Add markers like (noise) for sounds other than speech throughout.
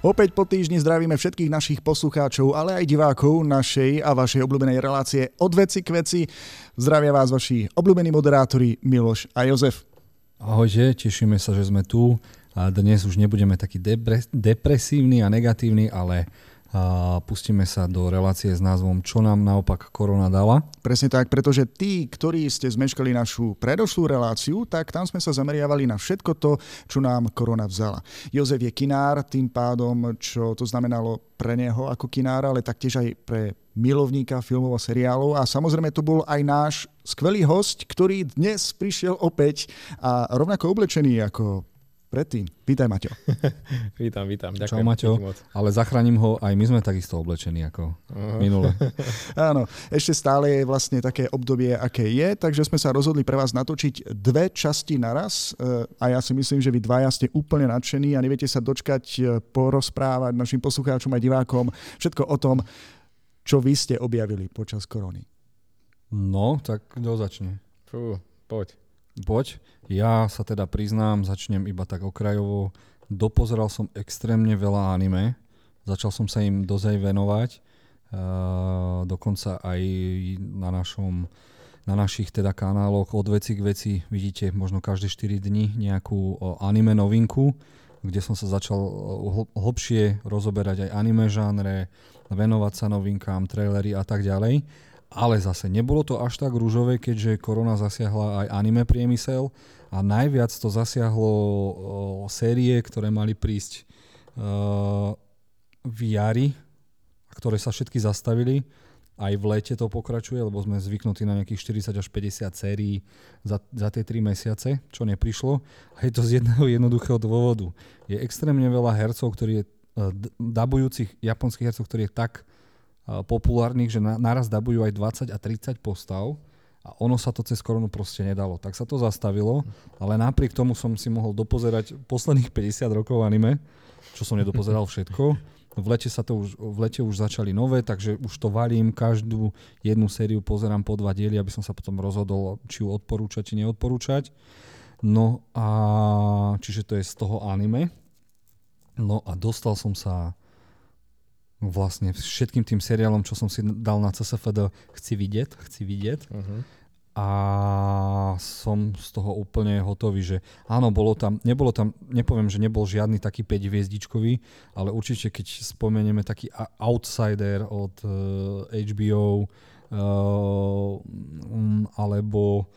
Opäť po týždni zdravíme všetkých našich poslucháčov, ale aj divákov našej a vašej obľúbenej relácie od veci k veci. Zdravia vás vaši obľúbení moderátori Miloš a Jozef. Ahojte, tešíme sa, že sme tu a dnes už nebudeme takí depresívni a negatívni, ale a pustíme sa do relácie s názvom Čo nám naopak korona dala. Presne tak, pretože tí, ktorí ste zmeškali našu predošlú reláciu, tak tam sme sa zameriavali na všetko to, čo nám korona vzala. Jozef je kinár, tým pádom, čo to znamenalo pre neho ako kinára, ale taktiež aj pre milovníka filmov a seriálov. A samozrejme to bol aj náš skvelý host, ktorý dnes prišiel opäť a rovnako oblečený ako predtým. Vítaj, Maťo. (laughs) vítam, vítam. Ďakujem. Čau, Maťo. Ale zachránim ho, aj my sme takisto oblečení ako uh-huh. minule. (laughs) Áno, ešte stále je vlastne také obdobie, aké je, takže sme sa rozhodli pre vás natočiť dve časti naraz eh, a ja si myslím, že vy dvaja ste úplne nadšení a neviete sa dočkať eh, porozprávať našim poslucháčom a divákom všetko o tom, čo vy ste objavili počas korony. No, tak kto začne? Fú, poď. Poď. Ja sa teda priznám, začnem iba tak okrajovo. Dopozeral som extrémne veľa anime. Začal som sa im dozaj venovať. Uh, dokonca aj na našom na našich teda kanáloch od veci k veci vidíte možno každé 4 dni nejakú anime novinku, kde som sa začal hlbšie rozoberať aj anime žánre, venovať sa novinkám, trailery a tak ďalej. Ale zase nebolo to až tak rúžové, keďže korona zasiahla aj anime priemysel a najviac to zasiahlo o, série, ktoré mali prísť o, v jari, ktoré sa všetky zastavili. Aj v lete to pokračuje, lebo sme zvyknutí na nejakých 40 až 50 sérií za, za tie 3 mesiace, čo neprišlo. A je to z jedného jednoduchého dôvodu. Je extrémne veľa hercov, ktorí je, dabujúcich japonských hercov, ktorí je tak populárnych, že naraz dabujú aj 20 a 30 postav a ono sa to cez koronu proste nedalo. Tak sa to zastavilo, ale napriek tomu som si mohol dopozerať posledných 50 rokov anime, čo som nedopozeral všetko. V lete, sa to už, v lete už začali nové, takže už to valím, každú jednu sériu pozerám po dva diely, aby som sa potom rozhodol, či ju odporúčať, či neodporúčať. No a čiže to je z toho anime. No a dostal som sa vlastne všetkým tým seriálom, čo som si dal na CSFD, chci vidieť, chci vidieť. Uh-huh. A som z toho úplne hotový, že áno, bolo tam, nebolo tam, nepoviem, že nebol žiadny taký 5 hviezdičkový, ale určite keď spomenieme taký Outsider od uh, eh, HBO, uh, eh, um, alebo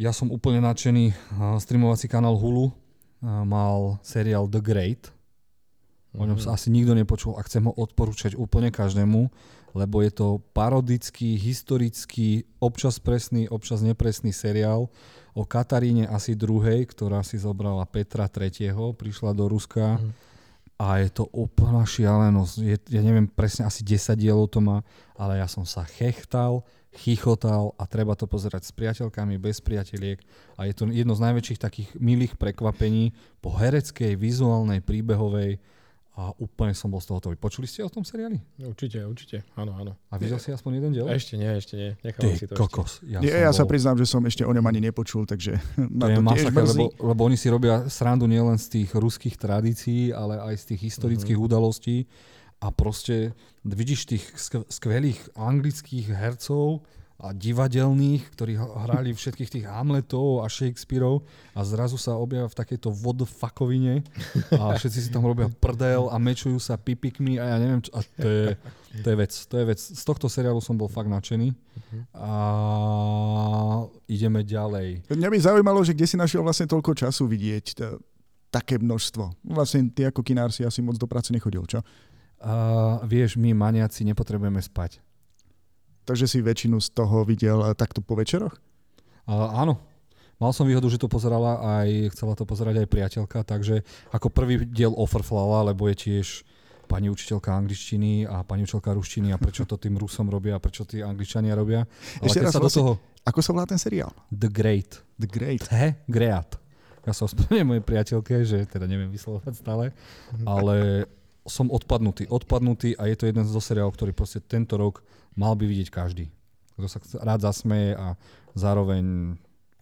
ja som úplne nadšený, uh, streamovací kanál Hulu uh, mal seriál The Great, O ňom sa mhm. asi nikto nepočul a chcem ho odporúčať úplne každému, lebo je to parodický, historický, občas presný, občas nepresný seriál o Kataríne asi druhej, ktorá si zobrala Petra III. prišla do Ruska mm. a je to úplná šialenosť. Je, ja neviem presne, asi 10 dielov to má, ale ja som sa chechtal, chichotal a treba to pozerať s priateľkami, bez priateliek a je to jedno z najväčších takých milých prekvapení po hereckej, vizuálnej, príbehovej a úplne som bol z toho hotový. Počuli ste o tom seriáli? Určite, určite, áno, áno. A videl si aspoň jeden diel? Ešte nie, ešte nie. Nechal Ty si to kokos. Ešte. Ja, Nie, ja bol... sa priznám, že som ešte o ňom ani nepočul, takže (laughs) to, to je masaker, lebo, lebo oni si robia srandu nielen z tých ruských tradícií, ale aj z tých historických mm-hmm. udalostí. A proste vidíš tých skvelých anglických hercov, a divadelných, ktorí hrali všetkých tých Hamletov a Shakespeareov a zrazu sa objavia v takejto vodfakovine a všetci si tam robia prdel a mečujú sa pipikmi a ja neviem čo. A to je, to je vec, to je vec. Z tohto seriálu som bol fakt nadšený a ideme ďalej. Mňa by zaujímalo, že kde si našiel vlastne toľko času vidieť to, také množstvo. Vlastne ty ako kinár si asi moc do práce nechodil, čo? Uh, vieš, my maniaci nepotrebujeme spať takže si väčšinu z toho videl eh, takto po večeroch? Uh, áno. Mal som výhodu, že to pozerala aj, chcela to pozerať aj priateľka, takže ako prvý diel ofrflala, lebo je tiež pani učiteľka angličtiny a pani učiteľka ruštiny a prečo to tým Rusom robia a prečo tí angličania robia. Ale Ešte raz, sa do toho... ako sa volá ten seriál? The Great. The Great. He, Great. Ja sa (laughs) ospravedlňujem mojej priateľke, že teda neviem vyslovať stále, (laughs) ale som odpadnutý, odpadnutý a je to jeden zo seriálov, ktorý proste tento rok mal by vidieť každý. Kto sa rád zasmeje a zároveň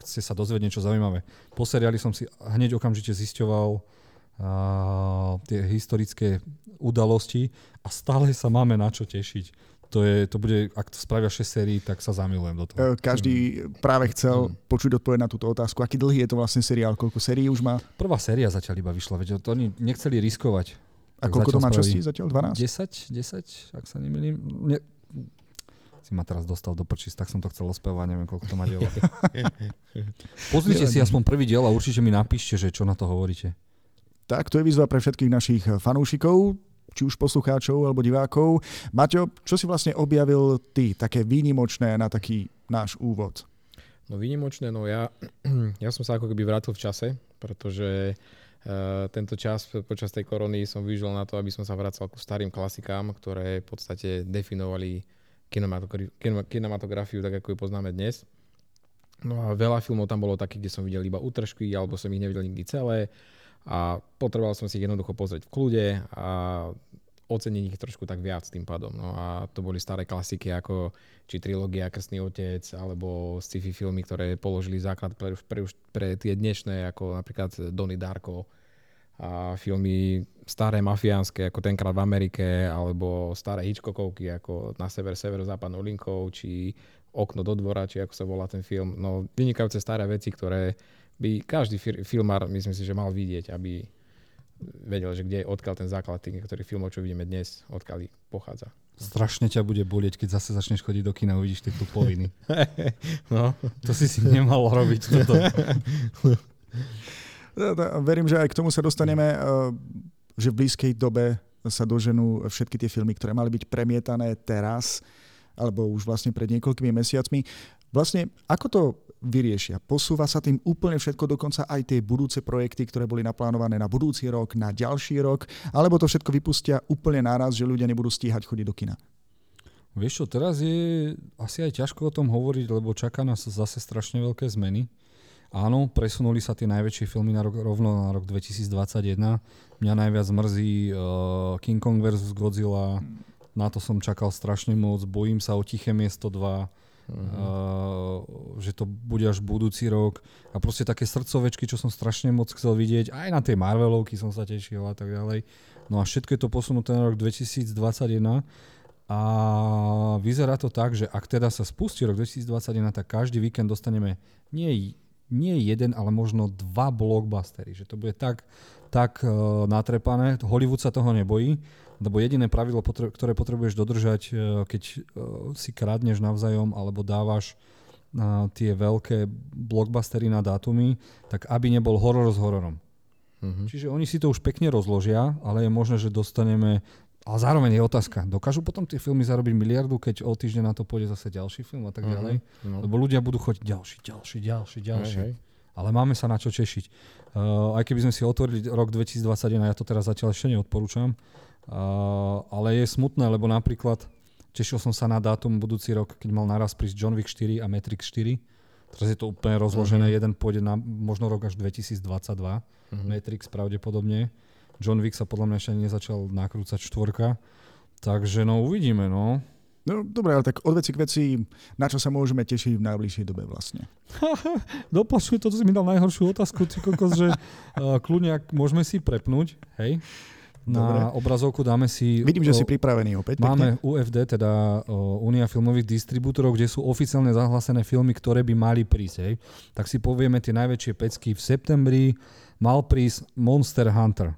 chce sa dozvedieť niečo zaujímavé. Po seriáli som si hneď okamžite zisťoval uh, tie historické udalosti a stále sa máme na čo tešiť. To, je, to bude, ak to spravia 6 sérií, tak sa zamilujem do toho. E, každý práve chcel mm. počuť odpoveď na túto otázku. Aký dlhý je to vlastne seriál? Koľko sérií už má? Prvá séria zatiaľ iba vyšla, veď to oni nechceli riskovať. A koľko to má častí zatiaľ? 12? 10, 10, ak sa nemýlim. Ne, si ma teraz dostal do prčíc, tak som to chcel ospevať, neviem, koľko to má diela. (laughs) Pozrite si aspoň prvý diel a určite mi napíšte, že čo na to hovoríte. Tak, to je výzva pre všetkých našich fanúšikov či už poslucháčov alebo divákov. Maťo, čo si vlastne objavil ty, také výnimočné na taký náš úvod? No výnimočné, no ja, (clears throat) ja som sa ako keby vrátil v čase, pretože uh, tento čas počas tej korony som využil na to, aby som sa vracal ku starým klasikám, ktoré v podstate definovali kinematografiu tak, ako ju poznáme dnes. No a veľa filmov tam bolo takých, kde som videl iba útržky, alebo som ich nevidel nikdy celé a potreboval som si ich jednoducho pozrieť v kľude a oceniť ich trošku tak viac tým pádom. No a to boli staré klasiky ako či trilógia Krstný otec alebo sci-fi filmy, ktoré položili základ pre, pre, pre tie dnešné ako napríklad Donnie Darko a filmy staré mafiánske ako tenkrát v Amerike alebo staré Hitchcockovky ako Na sever severozápadnou linkou či Okno do dvora, či ako sa volá ten film. No vynikajúce staré veci, ktoré by každý filmár, myslím si, že mal vidieť, aby vedel, že kde je odkiaľ ten základ tých niektorých filmov, čo vidíme dnes, odkiaľ pochádza. Strašne ťa bude bolieť, keď zase začneš chodiť do kina a uvidíš tie tupoviny. (laughs) no. To si si nemal robiť toto. (laughs) Verím, že aj k tomu sa dostaneme, eh, že v blízkej dobe sa doženú všetky tie filmy, ktoré mali byť premietané teraz, alebo už vlastne pred niekoľkými mesiacmi. Vlastne, ako to vyriešia? Posúva sa tým úplne všetko, dokonca aj tie budúce projekty, ktoré boli naplánované na budúci rok, na ďalší rok, alebo to všetko vypustia úplne naraz, že ľudia nebudú stíhať chodiť do kina? Vieš čo, teraz je asi aj ťažko o tom hovoriť, lebo čaká nás zase strašne veľké zmeny. Áno, presunuli sa tie najväčšie filmy na rok, rovno na rok 2021. Mňa najviac mrzí uh, King Kong vs. Godzilla. Na to som čakal strašne moc. Bojím sa o Tiché miesto 2 uh-huh. uh, že to bude až budúci rok a proste také srdcovečky, čo som strašne moc chcel vidieť, aj na tie Marvelovky som sa tešil a tak ďalej. No a všetko je to posunuté na rok 2021 a vyzerá to tak, že ak teda sa spustí rok 2021, tak každý víkend dostaneme nie, nie jeden, ale možno dva blockbustery, že to bude tak, tak uh, natrepané. Hollywood sa toho nebojí lebo jediné pravidlo, ktoré potrebuješ dodržať, e, keď e, si kradneš navzájom alebo dávaš e, tie veľké blockbustery na dátumy, tak aby nebol horor s hororom. Uh-huh. Čiže oni si to už pekne rozložia, ale je možné, že dostaneme ale zároveň je otázka, dokážu potom tie filmy zarobiť miliardu, keď o týždeň na to pôjde zase ďalší film a tak uh-huh. ďalej? No. Lebo ľudia budú chodiť ďalší, ďalší, ďalší, ďalší. Hej, hej. Ale máme sa na čo tešiť. Uh, aj keby sme si otvorili rok 2021, ja to teraz zatiaľ ešte neodporúčam, Uh, ale je smutné, lebo napríklad tešil som sa na dátum budúci rok, keď mal naraz prísť John Wick 4 a Matrix 4. Teraz je to úplne rozložené, uh-huh. jeden pôjde na možno rok až 2022, uh-huh. Mhm. Matrix pravdepodobne. John Wick sa podľa mňa ešte nezačal nakrúcať štvorka. Takže no uvidíme, no. No dobre, ale tak od veci k veci, na čo sa môžeme tešiť v najbližšej dobe vlastne? (laughs) Dopočuj, to si mi dal najhoršiu otázku, ty kokos, že uh, (laughs) kľudne, môžeme si prepnúť, hej? Na Dobre. obrazovku dáme si... Vidím, že o, si pripravený opäť. Máme pekne. UFD, teda Únia filmových distribútorov, kde sú oficiálne zahlásené filmy, ktoré by mali prísť. Hej. Tak si povieme tie najväčšie pecky. V septembri mal prísť Monster Hunter.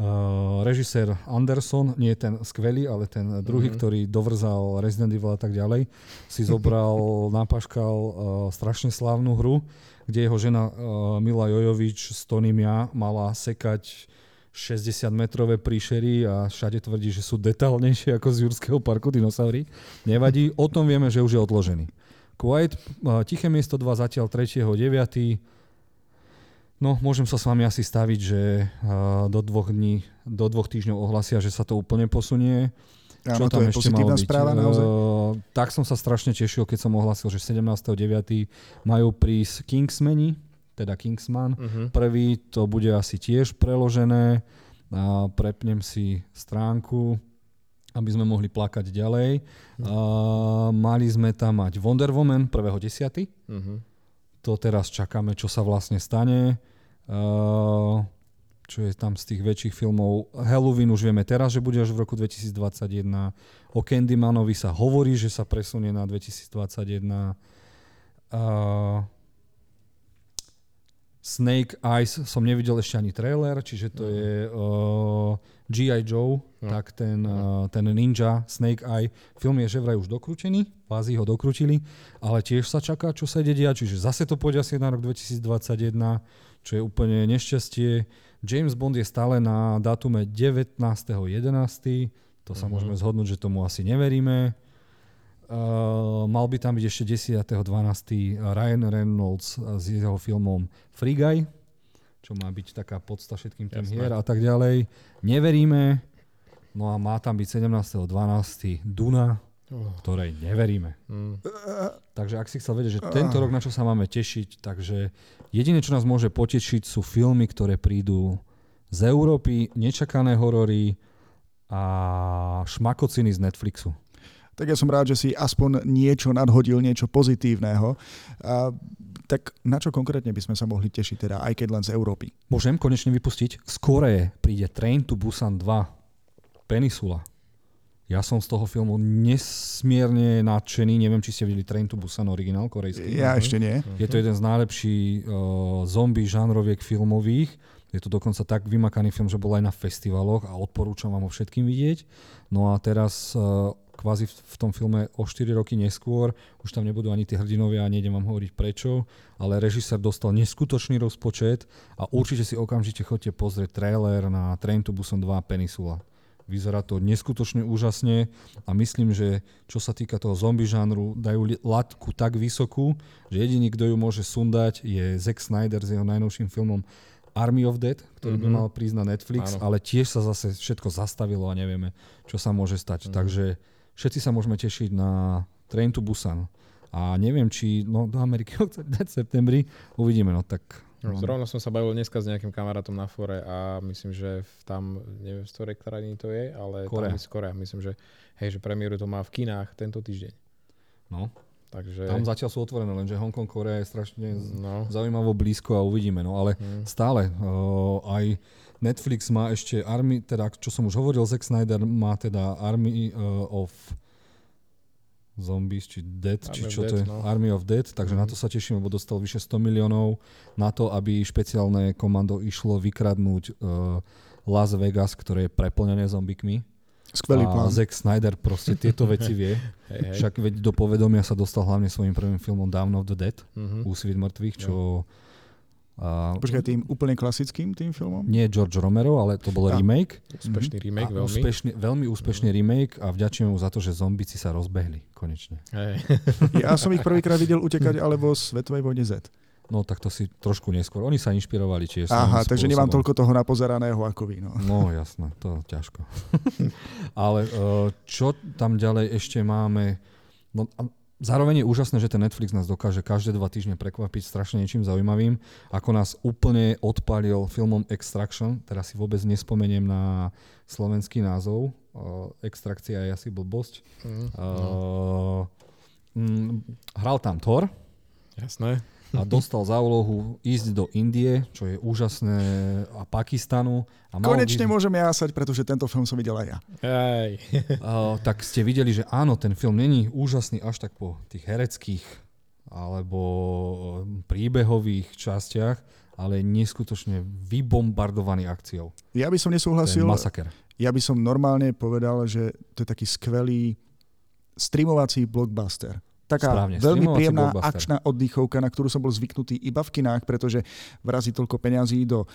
Uh, režisér Anderson, nie ten skvelý, ale ten druhý, mm-hmm. ktorý dovrzal Resident Evil a tak ďalej, si zobral, (laughs) napaškal uh, strašne slávnu hru, kde jeho žena uh, Mila Jojovič s Tonym ja mala sekať 60-metrové príšery a všade tvrdí, že sú detálnejšie ako z Jurského parku dinosaury. Nevadí, o tom vieme, že už je odložený. Quiet, Tiché miesto 2 zatiaľ 3.9. No, môžem sa s vami asi staviť, že do dvoch dní, do dvoch týždňov ohlasia, že sa to úplne posunie. Čo tam to je ešte malo byť? správa naozaj. Uh, tak som sa strašne tešil, keď som ohlasil, že 17.9. majú prísť Kingsmeni, teda Kingsman. Uh-huh. Prvý to bude asi tiež preložené. A prepnem si stránku, aby sme mohli plakať ďalej. A, mali sme tam mať Wonder Woman 1.10. Uh-huh. To teraz čakáme, čo sa vlastne stane. A, čo je tam z tých väčších filmov. Halloween už vieme teraz, že bude až v roku 2021. O Candymanovi sa hovorí, že sa presunie na 2021. Uh, Snake Eyes som nevidel ešte ani trailer, čiže to je uh, G.I. Joe, no. tak ten, uh, ten ninja Snake Eye. Film je že vraj už dokrútený, v Ázii ho dokrútili, ale tiež sa čaká, čo sa ide diať, čiže zase to pôjde asi na rok 2021, čo je úplne nešťastie. James Bond je stále na dátume 19.11. To sa uh-huh. môžeme zhodnúť, že tomu asi neveríme. Uh, mal by tam byť ešte 10.12. Ryan Reynolds s jeho filmom Free Guy, čo má byť taká podsta všetkým tým Jasné. hier a tak ďalej. Neveríme. No a má tam byť 17.12. Duna. Ktorej neveríme. Mm. Takže ak si chcel vedieť, že tento rok na čo sa máme tešiť, takže jediné, čo nás môže potešiť, sú filmy, ktoré prídu z Európy, nečakané horory a šmakociny z Netflixu tak ja som rád, že si aspoň niečo nadhodil, niečo pozitívneho. A, tak na čo konkrétne by sme sa mohli tešiť, teda aj keď len z Európy? Môžem konečne vypustiť? Z Koreje príde Train to Busan 2, Penisula. Ja som z toho filmu nesmierne nadšený. Neviem, či ste videli Train to Busan originál korejský. Ja ešte nie. Je to jeden z najlepších uh, zombie žánroviek filmových. Je to dokonca tak vymakaný film, že bol aj na festivaloch a odporúčam vám ho všetkým vidieť. No a teraz uh, kvázi v tom filme o 4 roky neskôr, už tam nebudú ani tí hrdinovia, nejdem vám hovoriť prečo, ale režisér dostal neskutočný rozpočet a určite si okamžite chodte pozrieť trailer na Train to Busan 2 Peninsula. Vyzerá to neskutočne úžasne a myslím, že čo sa týka toho zombie žánru, dajú latku tak vysokú, že jediný, kto ju môže sundať, je Zack Snyder s jeho najnovším filmom Army of Dead, ktorý mm-hmm. by mhm. mal prísť na Netflix, Áno. ale tiež sa zase všetko zastavilo a nevieme, čo sa môže stať. Mm-hmm. Takže všetci sa môžeme tešiť na Train to Busan. A neviem, či no, do Ameriky (laughs) dať v septembri, uvidíme, no tak... No. Zrovna som sa bavil dneska s nejakým kamarátom na fore a myslím, že tam, neviem z ktorej krajiny to je, ale Korea. tam je z Korea. Myslím, že hej, že premiéru to má v kinách tento týždeň. No, Takže... Tam zatiaľ sú otvorené, lenže Hongkong, Korea je strašne no. zaujímavo blízko a uvidíme. No ale hmm. stále uh, aj Netflix má ešte Army, teda čo som už hovoril, Zack Snyder má teda Army uh, of Zombies, či Dead, Army či čo to Dead, je, no. Army of Dead, takže mm. na to sa teším, lebo dostal vyše 100 miliónov na to, aby špeciálne komando išlo vykradnúť uh, Las Vegas, ktoré je preplnené zombikmi. Skvelý a plán. Zack Snyder proste tieto veci vie. (laughs) hej, hej. Však veď do povedomia sa dostal hlavne svojim prvým filmom Down of the Dead, mm-hmm. Úsvit mŕtvych, čo yeah a... Počkaj, tým úplne klasickým tým filmom? Nie George Romero, ale to bol a. remake. Úspešný remake, veľmi. Úspešný, veľmi úspešný mm. remake a vďačím mu za to, že zombici sa rozbehli konečne. Hey. ja som ich prvýkrát videl utekať alebo Svetovej vojne Z. No tak to si trošku neskôr. Oni sa inšpirovali tiež. Aha, takže nemám toľko toho napozeraného ako vy. No, no jasné, to ťažko. (laughs) Ale e, čo tam ďalej ešte máme? No, Zároveň je úžasné, že ten Netflix nás dokáže každé dva týždne prekvapiť strašne niečím zaujímavým. Ako nás úplne odpalil filmom Extraction, teraz si vôbec nespomeniem na slovenský názov. Uh, extrakcia je asi blbosť. Mm, uh, mm, hral tam Thor. Jasné a (laughs) dostal za úlohu ísť do Indie, čo je úžasné, a Pakistanu. A Konečne ísť... môžem jásať, pretože tento film som videl aj ja. Aj. uh, (laughs) tak ste videli, že áno, ten film není úžasný až tak po tých hereckých alebo príbehových častiach, ale je neskutočne vybombardovaný akciou. Ja by som nesúhlasil. masaker. Ja by som normálne povedal, že to je taký skvelý streamovací blockbuster taká Správne, veľmi príjemná akčná oddychovka, na ktorú som bol zvyknutý iba v kinách, pretože vrazí toľko peňazí do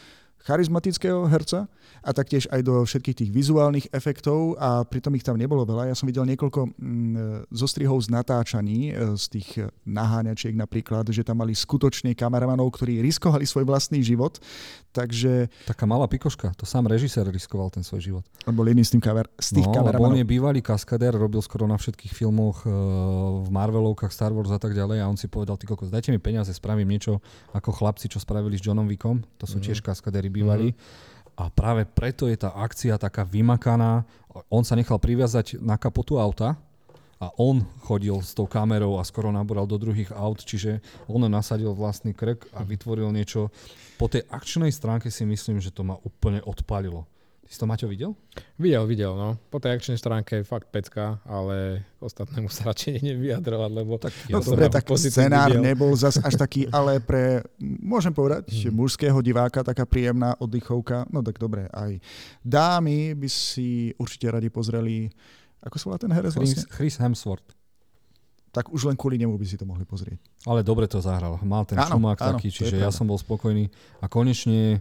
charizmatického herca a taktiež aj do všetkých tých vizuálnych efektov a pritom ich tam nebolo veľa. Ja som videl niekoľko mm, zostrihov z natáčaní, e, z tých naháňačiek napríklad, že tam mali skutočne kameramanov, ktorí riskovali svoj vlastný život. Takže... Taká malá pikoška, to sám režisér riskoval ten svoj život. Bol jedným z, tým kamer, z tých no, kameramanov. on je bývalý kaskadér, robil skoro na všetkých filmoch e, v Marvelovkách, Star Wars a tak ďalej a on si povedal, ty kokos, dajte mi peniaze, spravím niečo ako chlapci, čo spravili s Johnom Wickom, to sú mm. tiež kaskadéri bývali. Mm-hmm. A práve preto je tá akcia taká vymakaná. On sa nechal priviazať na kapotu auta a on chodil s tou kamerou a skoro naboral do druhých aut, čiže on nasadil vlastný krk a vytvoril niečo. Po tej akčnej stránke si myslím, že to ma úplne odpalilo. Ty si to Maťo videl? Videl, videl, no. Po tej akčnej stránke je fakt pecka, ale k ostatnému sa (laughs) radšej nevyjadrovať, lebo... Tak, no dobre, tak scenár videl. nebol zas až taký, (laughs) ale pre, môžem povedať, hmm. mužského diváka taká príjemná oddychovka. No tak dobre, aj dámy by si určite radi pozreli, ako sa volá ten herec vlastne? Chris Hemsworth tak už len kvôli nemu by si to mohli pozrieť. Ale dobre to zahral. Mal ten áno, čumák áno, taký, čiže ja som bol spokojný. A konečne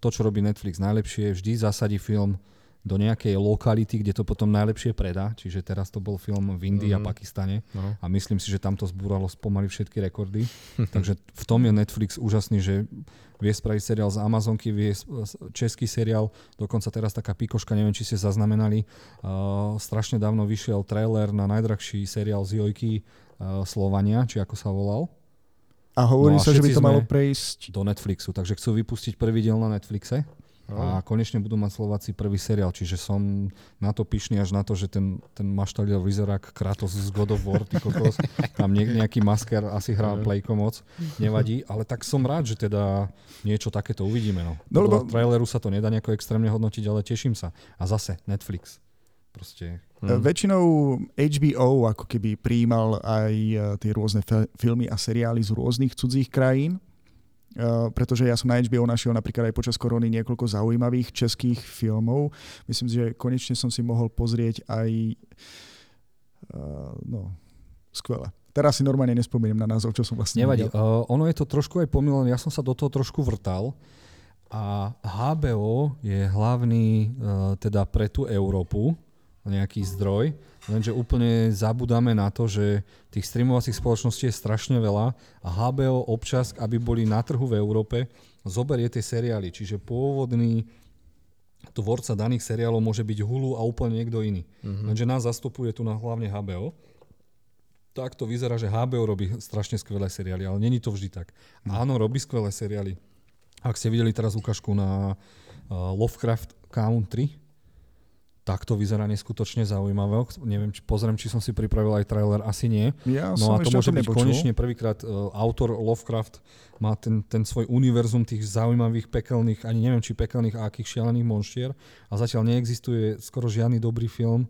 to, čo robí Netflix najlepšie, vždy zasadí film do nejakej lokality, kde to potom najlepšie predá. Čiže teraz to bol film v Indii mm-hmm. a mhm. Pakistane no. a myslím si, že tam to zbúralo spomaly všetky rekordy. (laughs) Takže v tom je Netflix úžasný, že vie spraviť seriál z Amazonky, vie český seriál, dokonca teraz taká pikoška, neviem, či ste zaznamenali, uh, strašne dávno vyšiel trailer na najdrahší seriál z Jojky uh, Slovania, či ako sa volal. A hovorí no a sa, že by to malo prejsť... Do Netflixu, takže chcú vypustiť prvý diel na Netflixe. A konečne budú mať Slováci prvý seriál, čiže som na to pyšný až na to, že ten, ten maštalil vyzerá Kratos z God of War, kokos. Tam nejaký masker asi hrá plejko moc, nevadí, ale tak som rád, že teda niečo takéto uvidíme. No. no lebo... traileru sa to nedá nejako extrémne hodnotiť, ale teším sa. A zase Netflix. Proste Hmm. Väčšinou HBO ako keby príjmal aj e, tie rôzne filmy a seriály z rôznych cudzích krajín, Uh, pretože ja som na HBO našiel napríklad aj počas korony niekoľko zaujímavých českých filmov. Myslím že konečne som si mohol pozrieť aj uh, no, skvelé. Teraz si normálne nespomínam na názov, čo som vlastne Nevadí. Uh, ono je to trošku aj pomilené. Ja som sa do toho trošku vrtal. A HBO je hlavný uh, teda pre tú Európu, nejaký zdroj, lenže úplne zabudáme na to, že tých streamovacích spoločností je strašne veľa a HBO občas, aby boli na trhu v Európe, zoberie tie seriály. Čiže pôvodný tvorca daných seriálov môže byť Hulu a úplne niekto iný. Mm-hmm. Lenže nás zastupuje tu na hlavne HBO. Tak to vyzerá, že HBO robí strašne skvelé seriály, ale není to vždy tak. Áno, robí skvelé seriály. Ak ste videli teraz ukážku na uh, Lovecraft Country, tak to vyzerá neskutočne zaujímavé. Neviem, či pozriem, či som si pripravil aj trailer, asi nie. Ja no a to môže byť nepočul. konečne prvýkrát uh, autor Lovecraft má ten, ten svoj univerzum tých zaujímavých pekelných, ani neviem, či pekelných a akých šialených monštier a zatiaľ neexistuje skoro žiadny dobrý film,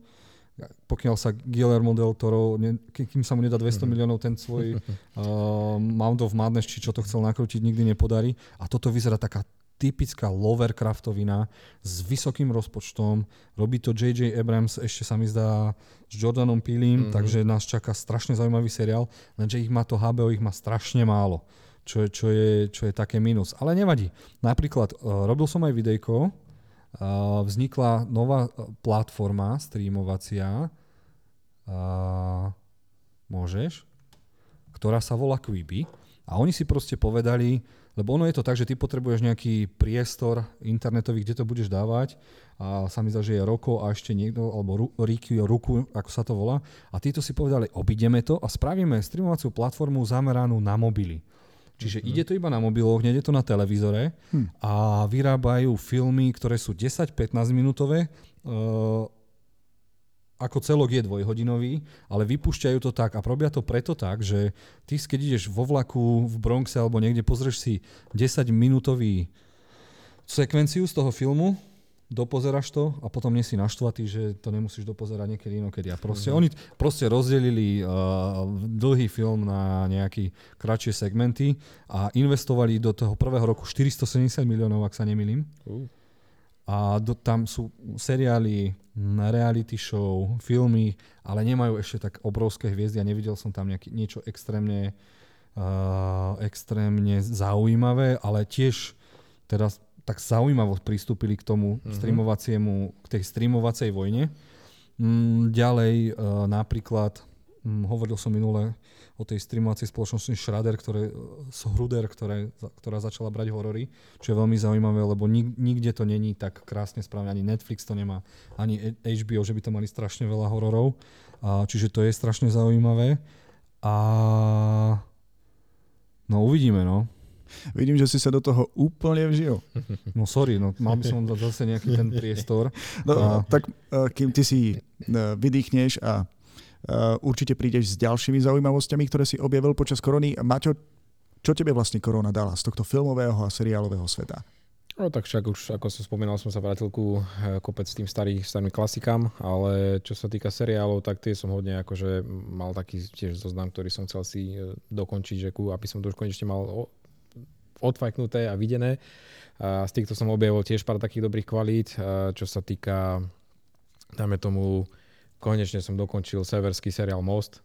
pokiaľ sa Guillermo del Toro, ne, kým sa mu nedá 200 mm-hmm. miliónov ten svoj uh, (laughs) Mount of Madness, či čo to chcel nakrútiť, nikdy nepodarí. A toto vyzerá taká typická Lovercraftovina s vysokým rozpočtom. Robí to J.J. Abrams, ešte sa mi zdá s Jordanom Peelim, mm-hmm. takže nás čaká strašne zaujímavý seriál, lenže ich má to HBO, ich má strašne málo, čo, je, čo, je, čo je také minus. Ale nevadí. Napríklad uh, robil som aj videjko, uh, vznikla nová uh, platforma streamovacia, uh, môžeš, ktorá sa volá Quibi a oni si proste povedali, lebo ono je to tak, že ty potrebuješ nejaký priestor internetový, kde to budeš dávať a sa mi zdá, že je Roko a ešte niekto, alebo Riky, Ruku, ako sa to volá. A títo si povedali, obideme to a spravíme streamovaciu platformu zameranú na mobily. Čiže mm-hmm. ide to iba na mobiloch, nejde to na televízore hm. a vyrábajú filmy, ktoré sú 10-15 minútové, uh, ako celok je dvojhodinový, ale vypúšťajú to tak a robia to preto tak, že ty keď ideš vo vlaku v Bronxe alebo niekde pozrieš si 10 minútový sekvenciu z toho filmu, dopozeraš to a potom nie si naštvatý, že to nemusíš dopozerať niekedy inokedy. A proste mm-hmm. oni proste rozdelili uh, dlhý film na nejaké kratšie segmenty a investovali do toho prvého roku 470 miliónov, ak sa nemýlim. Uh. A do, tam sú seriály, reality show, filmy, ale nemajú ešte tak obrovské hviezdy a nevidel som tam nejaký, niečo extrémne, uh, extrémne zaujímavé, ale tiež teraz tak zaujímavo pristúpili k tomu mm-hmm. streamovaciemu, k tej streamovacej vojne. Mm, ďalej uh, napríklad, mm, hovoril som minule o tej streamovacej spoločnosti Shredder, ktoré, Hruder, ktoré, ktorá začala brať horory, čo je veľmi zaujímavé, lebo nik, nikde to není tak krásne správne, ani Netflix to nemá, ani HBO, že by to mali strašne veľa hororov, a, čiže to je strašne zaujímavé. A no uvidíme, no. Vidím, že si sa do toho úplne vžil. No sorry, no mal by som dať zase nejaký ten priestor. (laughs) No, a... Tak kým ty si vydýchneš a určite prídeš s ďalšími zaujímavosťami, ktoré si objavil počas korony. Maťo, čo tebe vlastne korona dala z tohto filmového a seriálového sveta? No tak však už, ako som spomínal, som sa vrátil ku eh, kopec tým starých, starým klasikám, ale čo sa týka seriálov, tak tie som hodne akože mal taký tiež zoznam, ktorý som chcel si eh, dokončiť, že ku, aby som to už konečne mal odfajknuté a videné. A z týchto som objavil tiež pár takých dobrých kvalít, čo sa týka, dáme tomu, konečne som dokončil severský seriál Most.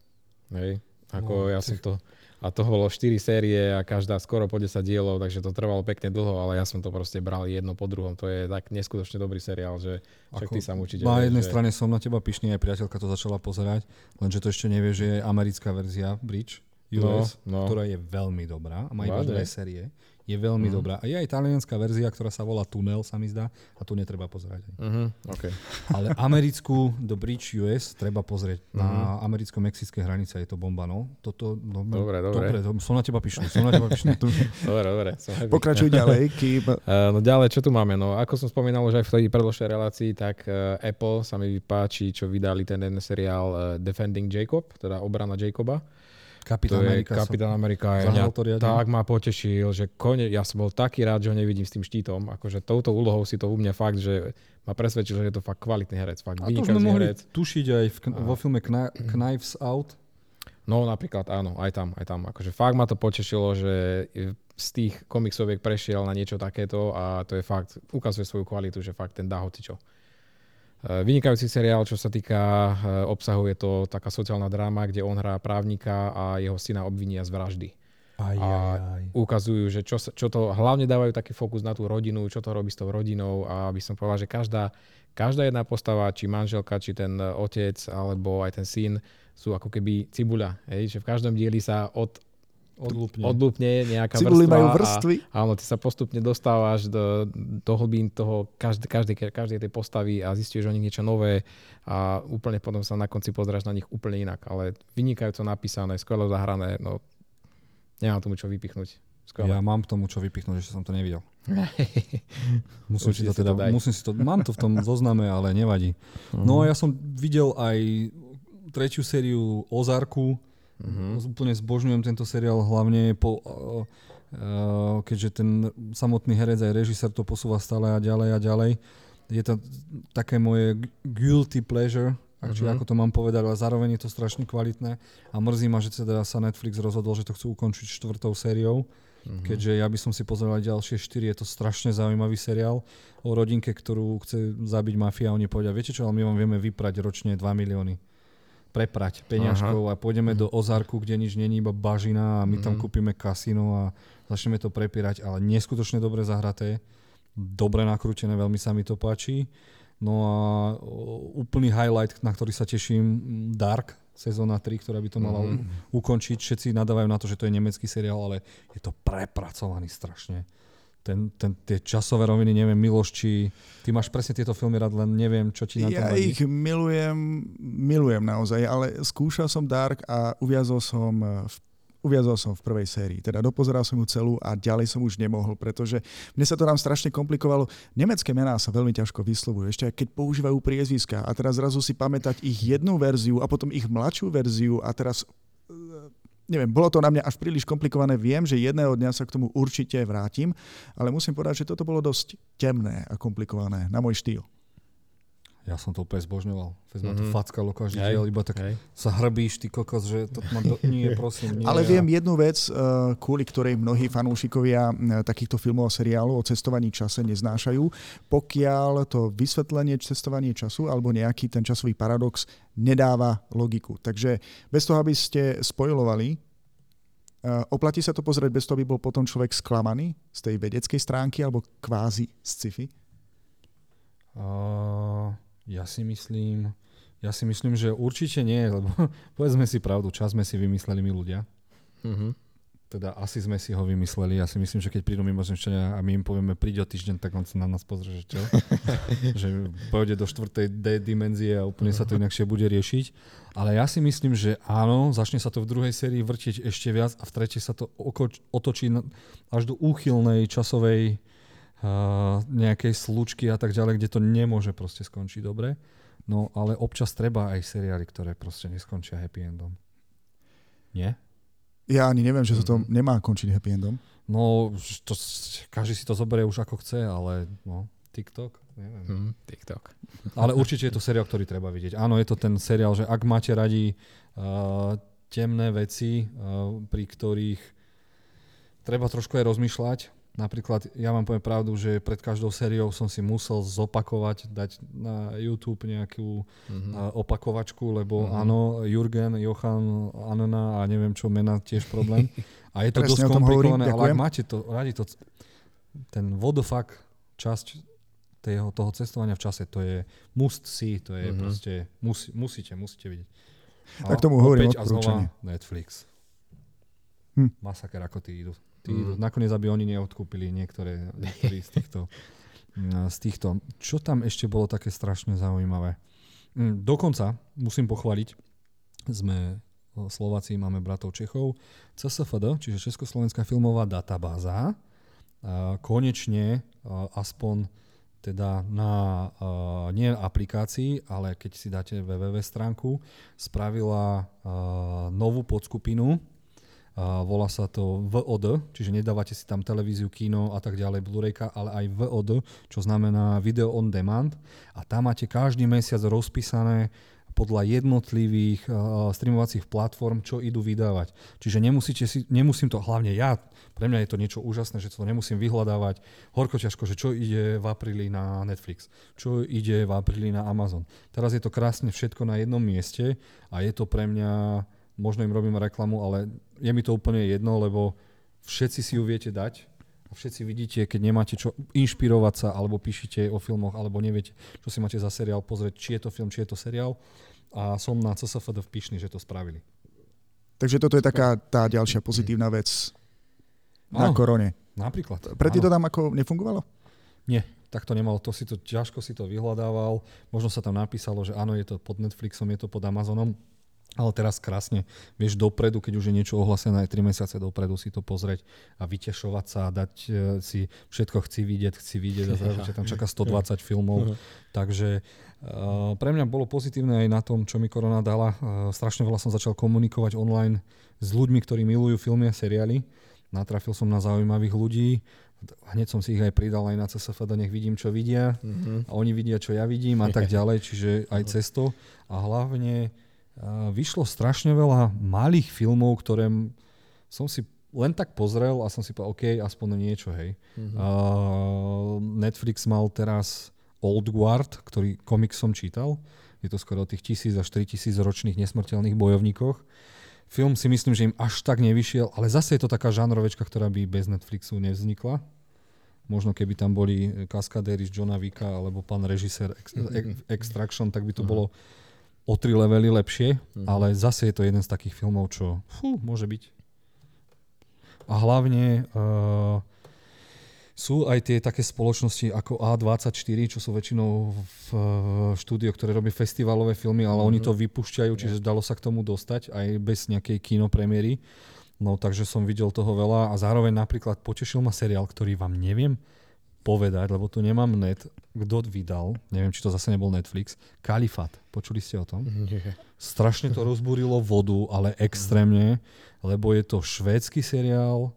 Hej. Ako no, ja som to a toho bolo 4 série a každá skoro po 10 dielov, takže to trvalo pekne dlho, ale ja som to proste bral jedno po druhom. To je tak neskutočne dobrý seriál, že však ty sa určite... Na jednej že... strane som na teba pyšný, aj priateľka to začala pozerať, lenže to ešte nevie, že je americká verzia Bridge US, no, no. ktorá je veľmi dobrá a má iba dve série je veľmi mm. dobrá. A je aj talianská verzia, ktorá sa volá Tunnel, sa mi zdá, a tu netreba pozerať. Mm-hmm. Okay. (laughs) Ale americkú The Bridge US treba pozrieť. Mm-hmm. Na mhm. americko-mexické hranice je to bomba, no. Toto, no, no dobre, dobre. dobre. som na teba pyšný, som na teba pyšný. (laughs) dobre, dobre. Pokračuj ďalej. Kým... Uh, (laughs) no ďalej, čo tu máme? No, ako som spomínal už aj v tej predložšej relácii, tak uh, Apple sa mi páči, čo vydali ten jeden seriál uh, Defending Jacob, teda obrana Jacoba. Kapitán Amerika. Kapitán Amerika je mňa tak ma potešil, že kone, ja som bol taký rád, že ho nevidím s tým štítom. Akože touto úlohou si to u mňa fakt, že ma presvedčil, že je to fakt kvalitný herec. Fakt a to sme mohli herec. tušiť aj v, vo filme Knives Out. No napríklad áno, aj tam, aj tam. Akože fakt ma to potešilo, že z tých komiksoviek prešiel na niečo takéto a to je fakt, ukazuje svoju kvalitu, že fakt ten dá hocičo. Eh, vynikajúci seriál, čo sa týka eh, obsahu, je to taká sociálna dráma, kde on hrá právnika a jeho syna obvinia z vraždy. Aj, a aj, aj. ukazujú, že čo, čo to, hlavne dávajú taký fokus na tú rodinu, čo to robí s tou rodinou a aby som povedal, že každá, každá jedna postava, či manželka, či ten eh, otec, alebo aj ten syn, sú ako keby cibuľa. Hej? Že v každom dieli sa od odlúpne, odlúpne nejaká Cibuli vrstva. majú vrstvy. A, áno, ty sa postupne dostávaš do, do hlbín toho každej, každej, každej tej postavy a zistíš o nich niečo nové a úplne potom sa na konci pozráš na nich úplne inak. Ale vynikajúco napísané, skvelo zahrané, no nemám tomu čo vypichnúť. Skvelé. Ja mám k tomu čo vypichnúť, že som to nevidel. (laughs) musím, si to teda, to musím si to, mám to v tom (laughs) zozname, ale nevadí. Uh-huh. No ja som videl aj tretiu sériu Ozarku, Mm-hmm. Úplne zbožňujem tento seriál, hlavne po, uh, uh, keďže ten samotný herec aj režisér to posúva stále a ďalej a ďalej. Je to také moje guilty pleasure, mm-hmm. či ako to mám povedať, ale zároveň je to strašne kvalitné a mrzí ma, že teda sa Netflix rozhodol, že to chcú ukončiť štvrtou sériou. Mm-hmm. Keďže ja by som si pozeral ďalšie štyri, je to strašne zaujímavý seriál o rodinke, ktorú chce zabiť mafia a oni povedia, viete čo, ale my vám vieme vyprať ročne 2 milióny preprať peňažkov Aha. a pôjdeme do Ozarku, kde nič není, iba bažina a my mm. tam mhm. kúpime kasino a začneme to prepírať, ale neskutočne dobre zahraté, dobre nakrútené, veľmi sa mi to páči. No a úplný highlight, na ktorý sa teším, Dark, sezóna 3, ktorá by to mala mm. ukončiť. Všetci nadávajú na to, že to je nemecký seriál, ale je to prepracovaný strašne ten, ten, tie časové roviny, neviem, Miloš, či ty máš presne tieto filmy rád, len neviem, čo ti na tom Ja ich milujem, milujem naozaj, ale skúšal som Dark a uviazol som v uviazol som v prvej sérii. Teda dopozeral som ju celú a ďalej som už nemohol, pretože mne sa to tam strašne komplikovalo. Nemecké mená sa veľmi ťažko vyslovujú, ešte aj keď používajú priezviska a teraz zrazu si pamätať ich jednu verziu a potom ich mladšiu verziu a teraz neviem, bolo to na mňa až príliš komplikované. Viem, že jedného dňa sa k tomu určite vrátim, ale musím povedať, že toto bolo dosť temné a komplikované na môj štýl. Ja som to úplne zbožňoval. Fez mm-hmm. to mhm. fackalo každý diel, iba tak hej. sa hrbíš, ty kokos, že to ma do... nie, (laughs) prosím, nie. Ale viem jednu vec, eh, kvôli ktorej mnohí fanúšikovia eh, takýchto filmov a seriálov o cestovaní čase neznášajú. Pokiaľ to vysvetlenie cestovanie času alebo nejaký ten časový paradox nedáva logiku. Takže bez toho, aby ste spojovali, eh, oplatí sa to pozrieť bez toho, aby bol potom človek sklamaný z tej vedeckej stránky alebo kvázi z sci-fi? Uh, ja si myslím, ja si myslím, že určite nie, lebo (laughs) povedzme si pravdu, čas sme si vymysleli my ľudia. Uh-huh. Teda asi sme si ho vymysleli. Ja si myslím, že keď prídu mimozemšťania a my im povieme príď o týždeň, tak on sa na nás pozrie, že čo? (laughs) že pôjde do štvrtej D dimenzie a úplne sa to inakšie bude riešiť. Ale ja si myslím, že áno, začne sa to v druhej sérii vrtieť ešte viac a v tretej sa to otočí až do úchylnej časovej nejakej slučky a tak ďalej, kde to nemôže proste skončiť dobre. No ale občas treba aj seriály, ktoré proste neskončia happy endom. Nie? Ja ani neviem, že sa to nemá končiť happy endom. No, to, každý si to zoberie už ako chce, ale no, TikTok, neviem. Mm, TikTok. (laughs) Ale určite je to seriál, ktorý treba vidieť. Áno, je to ten seriál, že ak máte radi uh, temné veci, uh, pri ktorých treba trošku aj rozmýšľať, Napríklad, ja vám poviem pravdu, že pred každou sériou som si musel zopakovať, dať na YouTube nejakú mm-hmm. opakovačku, lebo mm-hmm. áno, Jurgen, Johan, Anna a neviem čo, mena tiež problém. A je to dosť komplikované, ale ak máte to, radi to, ten vodofak časť tého, toho cestovania v čase, to je must see, to je mm-hmm. proste, musí, musíte, musíte vidieť. A tak tomu hovorím a znova Netflix. Hm. Masaker, ako tí idú. Tí mm. nakoniec, aby oni neodkúpili niektoré, z týchto, (laughs) z týchto. Čo tam ešte bolo také strašne zaujímavé? Mm, dokonca, musím pochváliť, sme Slováci, máme bratov Čechov, CSFD, čiže Československá filmová databáza, konečne aspoň teda na nie aplikácii, ale keď si dáte www stránku, spravila novú podskupinu Volá sa to VOD, čiže nedávate si tam televíziu, kino a tak ďalej, Blu-rayka, ale aj VOD, čo znamená Video on Demand. A tam máte každý mesiac rozpísané podľa jednotlivých uh, streamovacích platform, čo idú vydávať. Čiže nemusíte si, nemusím to, hlavne ja, pre mňa je to niečo úžasné, že to nemusím vyhľadávať horko ťažko, že čo ide v apríli na Netflix, čo ide v apríli na Amazon. Teraz je to krásne všetko na jednom mieste a je to pre mňa možno im robím reklamu, ale je mi to úplne jedno, lebo všetci si ju viete dať a všetci vidíte, keď nemáte čo inšpirovať sa, alebo píšite o filmoch, alebo neviete, čo si máte za seriál pozrieť, či je to film, či je to seriál. A som na CSFD vpíšný, že to spravili. Takže toto je taká tá ďalšia pozitívna vec na áno, korone. Napríklad. Pre to tam ako nefungovalo? Nie, tak to nemalo, to si to, ťažko si to vyhľadával, možno sa tam napísalo, že áno, je to pod Netflixom, je to pod Amazonom, ale teraz krásne, vieš dopredu, keď už je niečo ohlasené aj 3 mesiace dopredu si to pozrieť a vytešovať sa a dať uh, si všetko chci vidieť, chci vidieť a zrazu tam čaká 120 filmov. Takže uh, pre mňa bolo pozitívne aj na tom, čo mi korona dala. Uh, strašne veľa som začal komunikovať online s ľuďmi, ktorí milujú filmy a seriály. Natrafil som na zaujímavých ľudí, hneď som si ich aj pridal aj na CSFD, nech vidím, čo vidia mm-hmm. a oni vidia, čo ja vidím a tak (laughs) ďalej, čiže aj cesto a hlavne vyšlo strašne veľa malých filmov, ktoré som si len tak pozrel a som si povedal, OK, aspoň niečo, hej. Mm-hmm. Uh, Netflix mal teraz Old Guard, ktorý komik som čítal. Je to skoro o tých tisíc až 3000 ročných nesmrteľných bojovníkoch. Film si myslím, že im až tak nevyšiel, ale zase je to taká žánrovečka, ktorá by bez Netflixu nevznikla. Možno keby tam boli kaskadéry z Johna Vicka alebo pán režisér mhm. Extraction, tak by to mm-hmm. bolo o tri levely lepšie, mm-hmm. ale zase je to jeden z takých filmov, čo fú, môže byť. A hlavne uh, sú aj tie také spoločnosti ako A24, čo sú väčšinou v uh, štúdio, ktoré robí festivalové filmy, ale mm-hmm. oni to vypúšťajú, čiže dalo sa k tomu dostať aj bez nejakej kinopremiery. No takže som videl toho veľa a zároveň napríklad potešil ma seriál, ktorý vám neviem povedať, lebo tu nemám net, kto vydal, neviem, či to zase nebol Netflix, Kalifat. Počuli ste o tom? Nie. Strašne to rozbúrilo vodu, ale extrémne, lebo je to švédsky seriál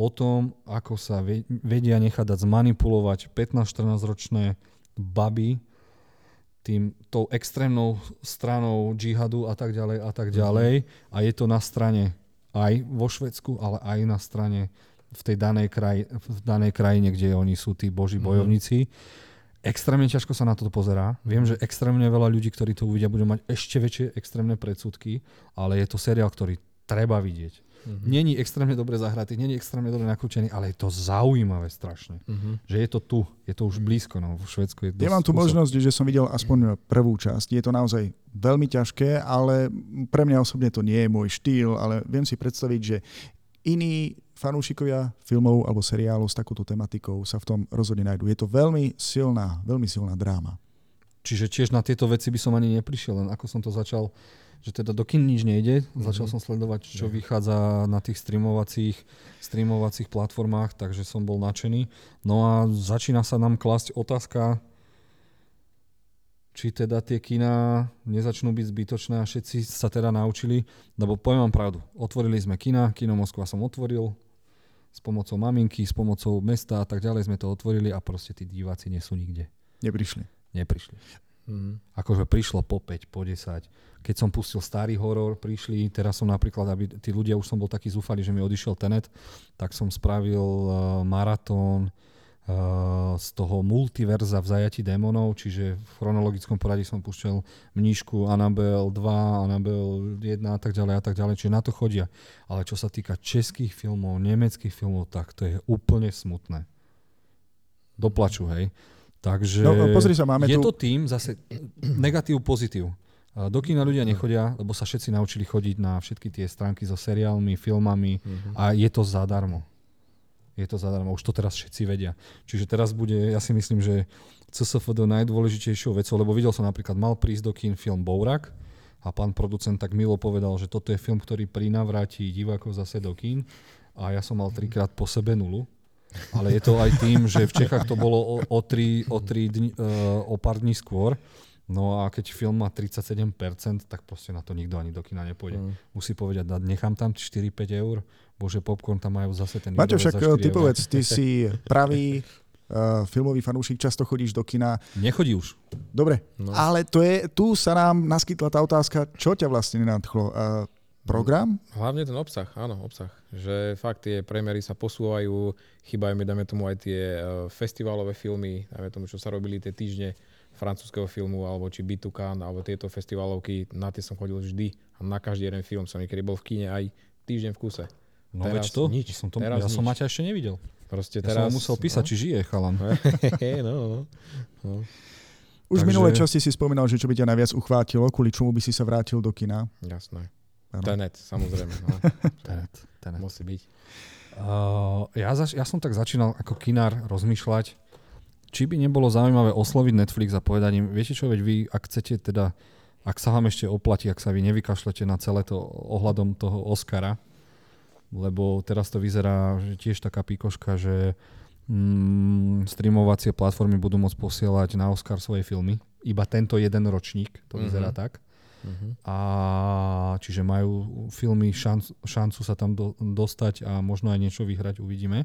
o tom, ako sa vedia nechať dať zmanipulovať 15-14 ročné baby tým, tou extrémnou stranou džihadu a tak ďalej a tak ďalej. A je to na strane aj vo Švedsku, ale aj na strane v tej danej, kraj, v danej krajine, kde oni sú tí boží mm-hmm. bojovníci. Extrémne ťažko sa na to pozerá. Viem, že extrémne veľa ľudí, ktorí to uvidia, budú mať ešte väčšie extrémne predsudky, ale je to seriál, ktorý treba vidieť. Mm-hmm. Není extrémne dobre zahratý, není extrémne dobre nakrútený, ale je to zaujímavé strašne. Mm-hmm. Že je to tu, je to už blízko, no v Švedsku je Ja mám tu možnosť, že som videl aspoň prvú časť. Je to naozaj veľmi ťažké, ale pre mňa osobne to nie je môj štýl, ale viem si predstaviť, že iní fanúšikovia filmov alebo seriálov s takouto tematikou sa v tom rozhodne nájdú. Je to veľmi silná, veľmi silná dráma. Čiže tiež na tieto veci by som ani neprišiel, len ako som to začal, že teda dokým nič nejde, mm-hmm. začal som sledovať, čo yeah. vychádza na tých streamovacích, streamovacích platformách, takže som bol nadšený. No a začína sa nám klásť otázka, či teda tie kina nezačnú byť zbytočné a všetci sa teda naučili, lebo poviem vám pravdu, otvorili sme kina, kino Moskva som otvoril, s pomocou maminky, s pomocou mesta a tak ďalej sme to otvorili a proste tí diváci nie sú nikde. Neprišli. Neprišli. Mm. Akože prišlo po 5, po 10. Keď som pustil starý horor, prišli, teraz som napríklad, aby tí ľudia, už som bol taký zúfalý, že mi odišiel Tenet, tak som spravil uh, maratón z toho multiverza v zajati démonov, čiže v chronologickom poradí som púšťal mníšku Annabelle 2, Annabelle 1 a tak ďalej a tak ďalej, čiže na to chodia. Ale čo sa týka českých filmov, nemeckých filmov, tak to je úplne smutné. Doplaču, hej. Takže no, pozri sa, máme je tu... to tým zase negatív, pozitív. Do kina ľudia nechodia, lebo sa všetci naučili chodiť na všetky tie stránky so seriálmi, filmami uh-huh. a je to zadarmo je to zadarmo. Už to teraz všetci vedia. Čiže teraz bude, ja si myslím, že CSFD najdôležitejšou vecou, lebo videl som napríklad, mal prísť do kín film Bourak a pán producent tak milo povedal, že toto je film, ktorý prinavráti divákov zase do kín a ja som mal trikrát po sebe nulu. Ale je to aj tým, že v Čechách to bolo o, o, tri, o, tri dni, uh, o pár dní skôr. No a keď film má 37%, tak proste na to nikto ani do kina nepôjde. Mm. Musí povedať, nechám tam 4-5 eur, Bože, popcorn tam majú zase ten Maťo, však ty povedz, (laughs) ty si pravý uh, filmový fanúšik, často chodíš do kina. Nechodí už. Dobre, no. ale to je, tu sa nám naskytla tá otázka, čo ťa vlastne nenadchlo? Uh, program? Hlavne ten obsah, áno, obsah. Že fakt tie premiéry sa posúvajú, chýbajú mi, dáme tomu aj tie uh, festivalové filmy, dáme tomu, čo sa robili tie týždne francúzského filmu, alebo či Bitukan, alebo tieto festivalovky, na tie som chodil vždy a na každý jeden film som niekedy bol v kine aj týždeň v kuse. No teraz veď to, nič. Som to, teraz ja nič. som Maťa ešte nevidel. Proste ja teraz, som musel písať, no. či žije chalan. (laughs) no, no, no. Už Takže... v minulej časti si spomínal, že čo by ťa najviac uchvátilo, kvôli čomu by si sa vrátil do kina. Jasné. Ano. Tenet, samozrejme. No. (laughs) Tenet, Tenet. Musí byť. Uh, ja, zač- ja som tak začínal ako kinár rozmýšľať, či by nebolo zaujímavé osloviť Netflix a povedať im, viete čo, veď vy, ak chcete teda, ak sa vám ešte oplatí, ak sa vy nevykašlete na celé to ohľadom toho Oscara, lebo teraz to vyzerá že tiež taká píkoška, že mm, streamovacie platformy budú môcť posielať na Oscar svoje filmy. Iba tento jeden ročník, to mm-hmm. vyzerá tak. Mm-hmm. A čiže majú filmy šanc, šancu sa tam do, dostať a možno aj niečo vyhrať, uvidíme.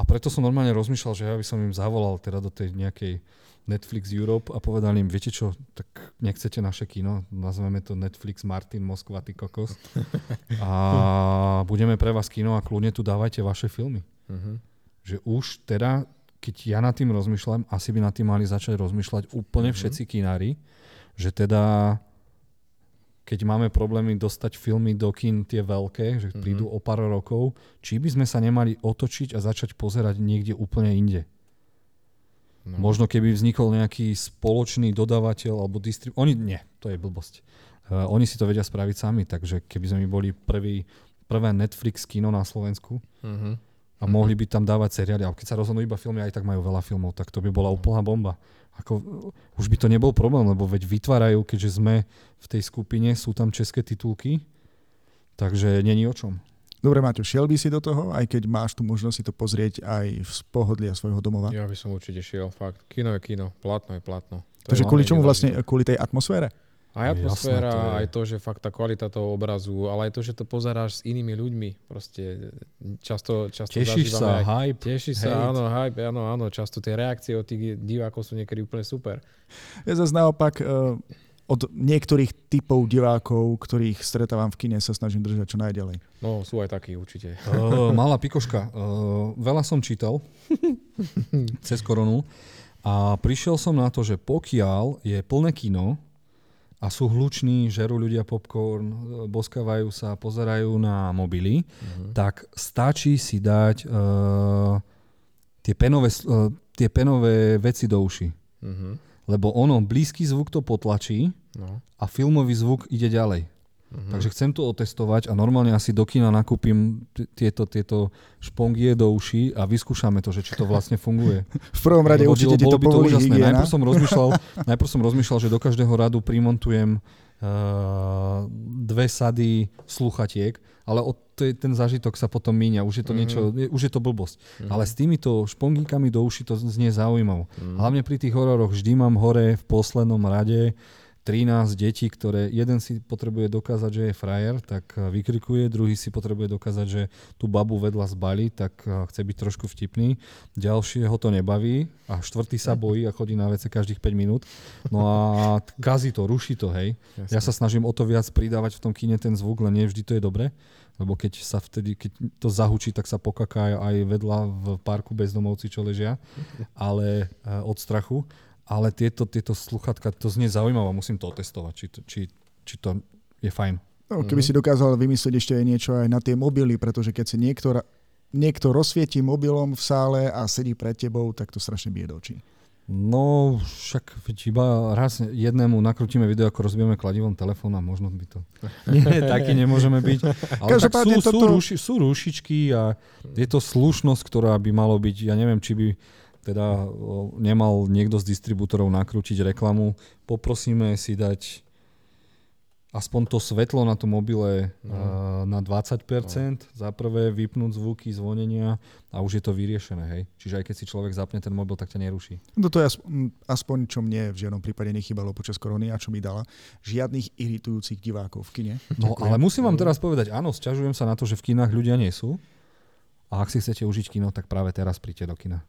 A preto som normálne rozmýšľal, že ja by som im zavolal teda do tej nejakej Netflix Europe a povedal im, viete čo, tak nechcete naše kino, nazveme to Netflix Martin Moskva, ty kokos. A budeme pre vás kino a kľudne tu dávajte vaše filmy. Uh-huh. Že už teda, keď ja nad tým rozmýšľam, asi by nad tým mali začať rozmýšľať úplne uh-huh. všetci kinári, že teda keď máme problémy dostať filmy do kin tie veľké, že uh-huh. prídu o pár rokov, či by sme sa nemali otočiť a začať pozerať niekde úplne inde. No. Možno keby vznikol nejaký spoločný dodávateľ alebo distrib... Oni, nie, to je blbosť. Uh, oni si to vedia spraviť sami, takže keby sme my boli prvý, prvé Netflix kino na Slovensku uh-huh. a mohli by tam dávať seriály, ale keď sa rozhodnú iba filmy, aj tak majú veľa filmov, tak to by bola úplná bomba. Ako, už by to nebol problém, lebo veď vytvárajú, keďže sme v tej skupine, sú tam české titulky, takže není o čom. Dobre, Maťo, šiel by si do toho, aj keď máš tu možnosť si to pozrieť aj z pohodlia svojho domova? Ja by som určite šiel, fakt. Kino je kino, platno je platno. To Takže kvôli čomu vlastne, kvôli tej atmosfére? Aj atmosféra, Jasné, to je... aj to, že fakt tá kvalita toho obrazu, ale aj to, že to pozeráš s inými ľuďmi. Proste často, často Tešíš sa, aj, hype. Tešíš hate. sa, áno, hype, áno, áno. Často tie reakcie od tých divákov sú niekedy úplne super. Ja zase naopak, uh, od niektorých typov divákov, ktorých stretávam v kine, sa snažím držať čo najďalej. No, sú aj takí určite. Uh, malá pikoška. Uh, veľa som čítal (laughs) cez koronu a prišiel som na to, že pokiaľ je plné kino a sú hluční, žerú ľudia popcorn, boskávajú sa, pozerajú na mobily, uh-huh. tak stačí si dať uh, tie, penové, uh, tie penové veci do uši. Uh-huh. Lebo ono, blízky zvuk to potlačí No. A filmový zvuk ide ďalej. Uh-huh. Takže chcem to otestovať a normálne asi do kina nakúpim t- tieto, tieto špongie do uší a vyskúšame to, že či to vlastne funguje. (laughs) v prvom rade Lebo určite ti to, to úžasné. Najprv som, rozmýšľal, (laughs) najprv som rozmýšľal, že do každého radu primontujem uh, dve sady sluchatiek, ale od ten zážitok sa potom míňa, už je to niečo, mm-hmm. už je to blbosť. Mm-hmm. Ale s týmito špongíkami do uši to znie zaujímavo. Mm-hmm. Hlavne pri tých hororoch vždy mám hore v poslednom rade 13 detí, ktoré jeden si potrebuje dokázať, že je frajer, tak eh, vykrikuje, druhý si potrebuje dokázať, že tú babu vedľa zbali, tak eh, chce byť trošku vtipný, ďalšie ho to nebaví a štvrtý sa bojí a chodí na vece každých 5 minút. No a kazí to, ruší to, hej. Jasne. Ja sa snažím o to viac pridávať v tom kine ten zvuk, len nie vždy to je dobre, lebo keď sa vtedy, keď to zahučí, tak sa pokaká aj vedľa v parku bezdomovci, čo ležia, ale eh, od strachu ale tieto, tieto sluchatka, to znie zaujímavé, musím to otestovať, či to, či, či to je fajn. No, keby mm. si dokázal vymyslieť ešte aj niečo aj na tie mobily, pretože keď si niekto, niekto rozsvietí mobilom v sále a sedí pred tebou, tak to strašne bije do očí. No, však iba raz jednému nakrútime video, ako rozbijeme kladivom telefón a možno by to... (laughs) Nie, (laughs) taký nemôžeme byť. Ale tak sú, toto... sú, ruši, sú rušičky a je to slušnosť, ktorá by malo byť, ja neviem, či by teda nemal niekto z distribútorov nakrútiť reklamu, poprosíme si dať aspoň to svetlo na tom mobile no. na 20%, no. za prvé vypnúť zvuky, zvonenia a už je to vyriešené. Hej? Čiže aj keď si človek zapne ten mobil, tak ťa neruší. No to je aspoň, čo mne v žiadnom prípade nechybalo počas korony a čo mi dala. Žiadnych iritujúcich divákov v kine. No Ďakujem. ale musím vám teraz povedať, áno, sťažujem sa na to, že v kinách ľudia nie sú. A ak si chcete užiť kino, tak práve teraz príďte do kina.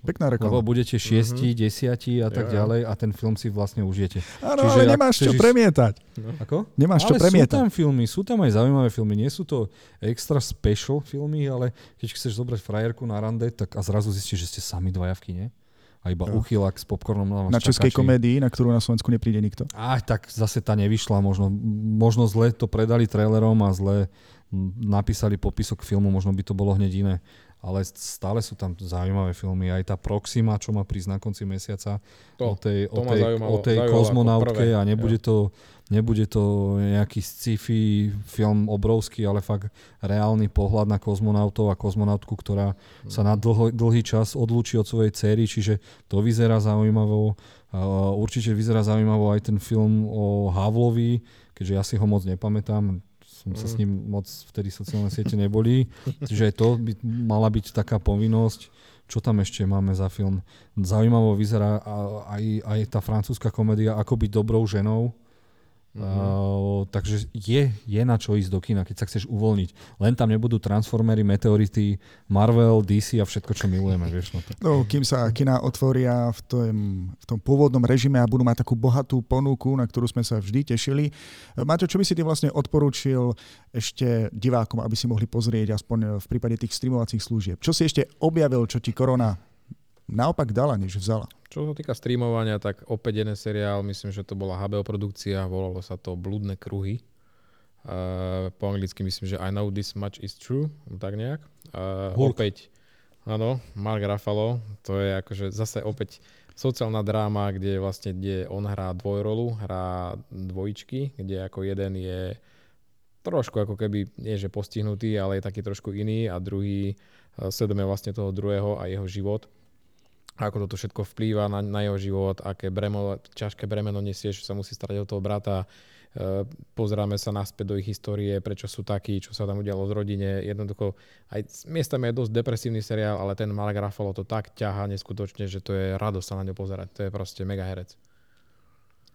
Pekná reklama. Lebo budete šiesti, mm-hmm. desiatí a tak ja. ďalej a ten film si vlastne užijete. Áno, ale nemáš čo premietať. No. Ako? Nemáš ale čo premietať. sú tam filmy, sú tam aj zaujímavé filmy. Nie sú to extra special filmy, ale keď chceš zobrať frajerku na rande tak a zrazu zistíš, že ste sami dvaja v kine a iba no. uchylak s popcornom na Na českej komédii, na ktorú na Slovensku nepríde nikto. Á, tak zase tá nevyšla. Možno, možno zle to predali trailerom a zle napísali popisok filmu, možno by to bolo hneď iné ale stále sú tam zaujímavé filmy. Aj tá Proxima, čo má prísť na konci mesiaca to, o tej, to o tej, o tej kozmonautke a nebude to, nebude to nejaký sci-fi film obrovský, ale fakt reálny pohľad na kozmonautov a kozmonautku, ktorá mm. sa na dlho, dlhý čas odlúči od svojej cery, čiže to vyzerá zaujímavo. určite vyzerá zaujímavo aj ten film o Havlovi, keďže ja si ho moc nepamätám, som sa s ním moc vtedy sociálne siete neboli. Čiže aj to by mala byť taká povinnosť. Čo tam ešte máme za film? Zaujímavo vyzerá aj, aj tá francúzska komédia Ako byť dobrou ženou Mm-hmm. Uh, takže je, je na čo ísť do kina, keď sa chceš uvoľniť. Len tam nebudú Transformery, Meteority, Marvel, DC a všetko, čo milujeme. Vieš, no, to. no, kým sa kina otvoria v tom, v tom pôvodnom režime a budú mať takú bohatú ponuku, na ktorú sme sa vždy tešili. Maťo, čo by si ty vlastne odporúčil ešte divákom, aby si mohli pozrieť aspoň v prípade tých streamovacích služieb? Čo si ešte objavil, čo ti korona naopak dala, než vzala. Čo sa týka streamovania, tak opäť jeden seriál, myslím, že to bola HBO produkcia, volalo sa to Blúdne kruhy. Uh, po anglicky myslím, že I know this much is true, tak nejak. Uh, opäť, áno, Mark Ruffalo, to je akože zase opäť sociálna dráma, kde vlastne kde on hrá dvojrolu, hrá dvojičky, kde ako jeden je trošku ako keby, nie že postihnutý, ale je taký trošku iný a druhý sledujeme vlastne toho druhého a jeho život ako toto všetko vplýva na, na jeho život, aké bremo, ťažké bremeno nesieš, sa musí starať o toho brata, e, pozeráme sa naspäť do ich histórie, prečo sú takí, čo sa tam udialo z rodine. Jednoducho, aj miestami je dosť depresívny seriál, ale ten Mark Ruffalo to tak ťaha neskutočne, že to je radosť sa na ňo pozerať. To je proste mega herec.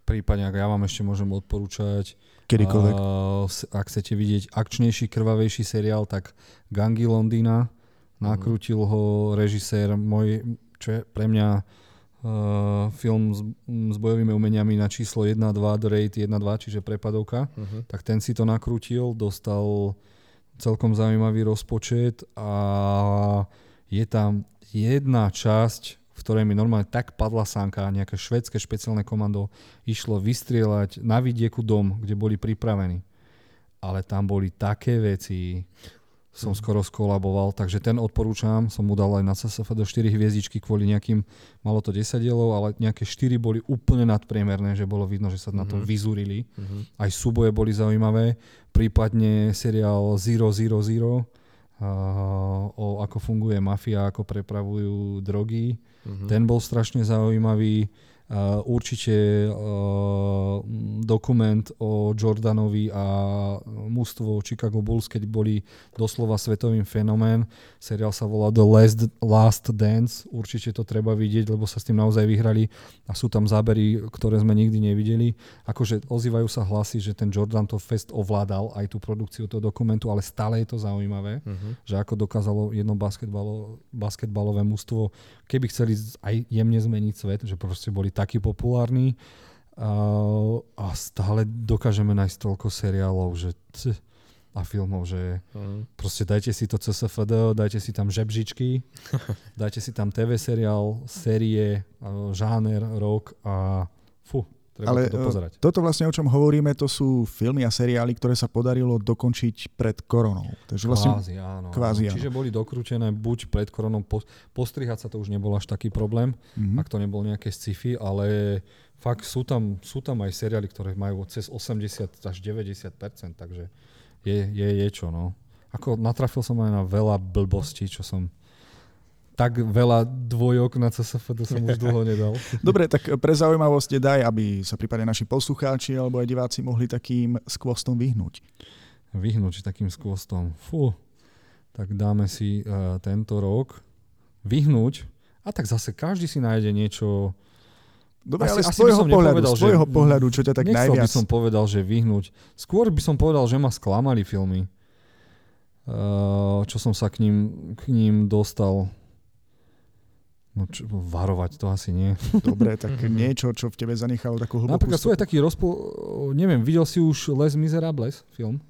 Prípadne, ak ja vám ešte môžem odporúčať, Kedykoľvek. Uh, ak chcete vidieť akčnejší, krvavejší seriál, tak Gangi Londýna. Nakrútil ho režisér, môj, čo je pre mňa uh, film s, s bojovými umeniami na číslo 1, 2, The Raid 1, 2, čiže prepadovka, uh-huh. tak ten si to nakrútil, dostal celkom zaujímavý rozpočet a je tam jedna časť, v ktorej mi normálne tak padla sánka, nejaké švedské špeciálne komando išlo vystrieľať na vidieku dom, kde boli pripravení. Ale tam boli také veci, som skoro skolaboval, takže ten odporúčam, som mu dal aj na CSF do 4 hviezdičky kvôli nejakým, malo to 10 dielov, ale nejaké 4 boli úplne nadpriemerné, že bolo vidno, že sa mm-hmm. na to mhm. vyzúrili. Mm-hmm. Aj súboje boli zaujímavé, prípadne seriál Zero Zero Zero, uh, o ako funguje mafia, ako prepravujú drogy. Mm-hmm. Ten bol strašne zaujímavý. Uh, určite uh, dokument o Jordanovi a mústvo Chicago Bulls, keď boli doslova svetovým fenomén. Seriál sa volá The Last, Last Dance. Určite to treba vidieť, lebo sa s tým naozaj vyhrali a sú tam zábery, ktoré sme nikdy nevideli. Akože ozývajú sa hlasy, že ten Jordan to fest ovládal aj tú produkciu toho dokumentu, ale stále je to zaujímavé, uh-huh. že ako dokázalo jedno basketbalo, basketbalové mústvo, keby chceli aj jemne zmeniť svet, že proste boli taký populárny. A, a stále dokážeme nájsť toľko seriálov že t, a filmov, že mm. proste dajte si to CSFD, dajte si tam žebžičky, (laughs) dajte si tam TV seriál, série, žáner, rok a fu, Treba Ale to dopozerať. E, toto vlastne, o čom hovoríme, to sú filmy a seriály, ktoré sa podarilo dokončiť pred koronou. Takže vlastne, kvázi, áno. Kvázi, áno. Čiže boli dokrútené buď pred koronou, postrihať sa to už nebol až taký problém, mm-hmm. ak to nebol nejaké sci-fi, ale fakt sú tam, sú tam aj seriály, ktoré majú cez 80 až 90%, takže je, je, je čo, no. Ako natrafil som aj na veľa blbostí, čo som tak veľa dvojok na CSF, to som už dlho nedal. (laughs) Dobre, tak pre zaujímavosť daj, aby sa prípadne naši poslucháči alebo aj diváci mohli takým skvostom vyhnúť. Vyhnúť takým skvostom. Fú, tak dáme si uh, tento rok. Vyhnúť. A tak zase každý si nájde niečo... Dobre, asi, ale z tvojho pohľadu, z tvojho pohľadu, čo ťa tak najviac... by som povedal, že vyhnúť. Skôr by som povedal, že ma sklamali filmy. Uh, čo som sa k ním, k ním dostal No čo, varovať to asi nie. (laughs) Dobre, tak niečo, čo v tebe zanechalo takú hlbokú Napríklad sú aj taký rozpo... Neviem, videl si už Les Miserables film?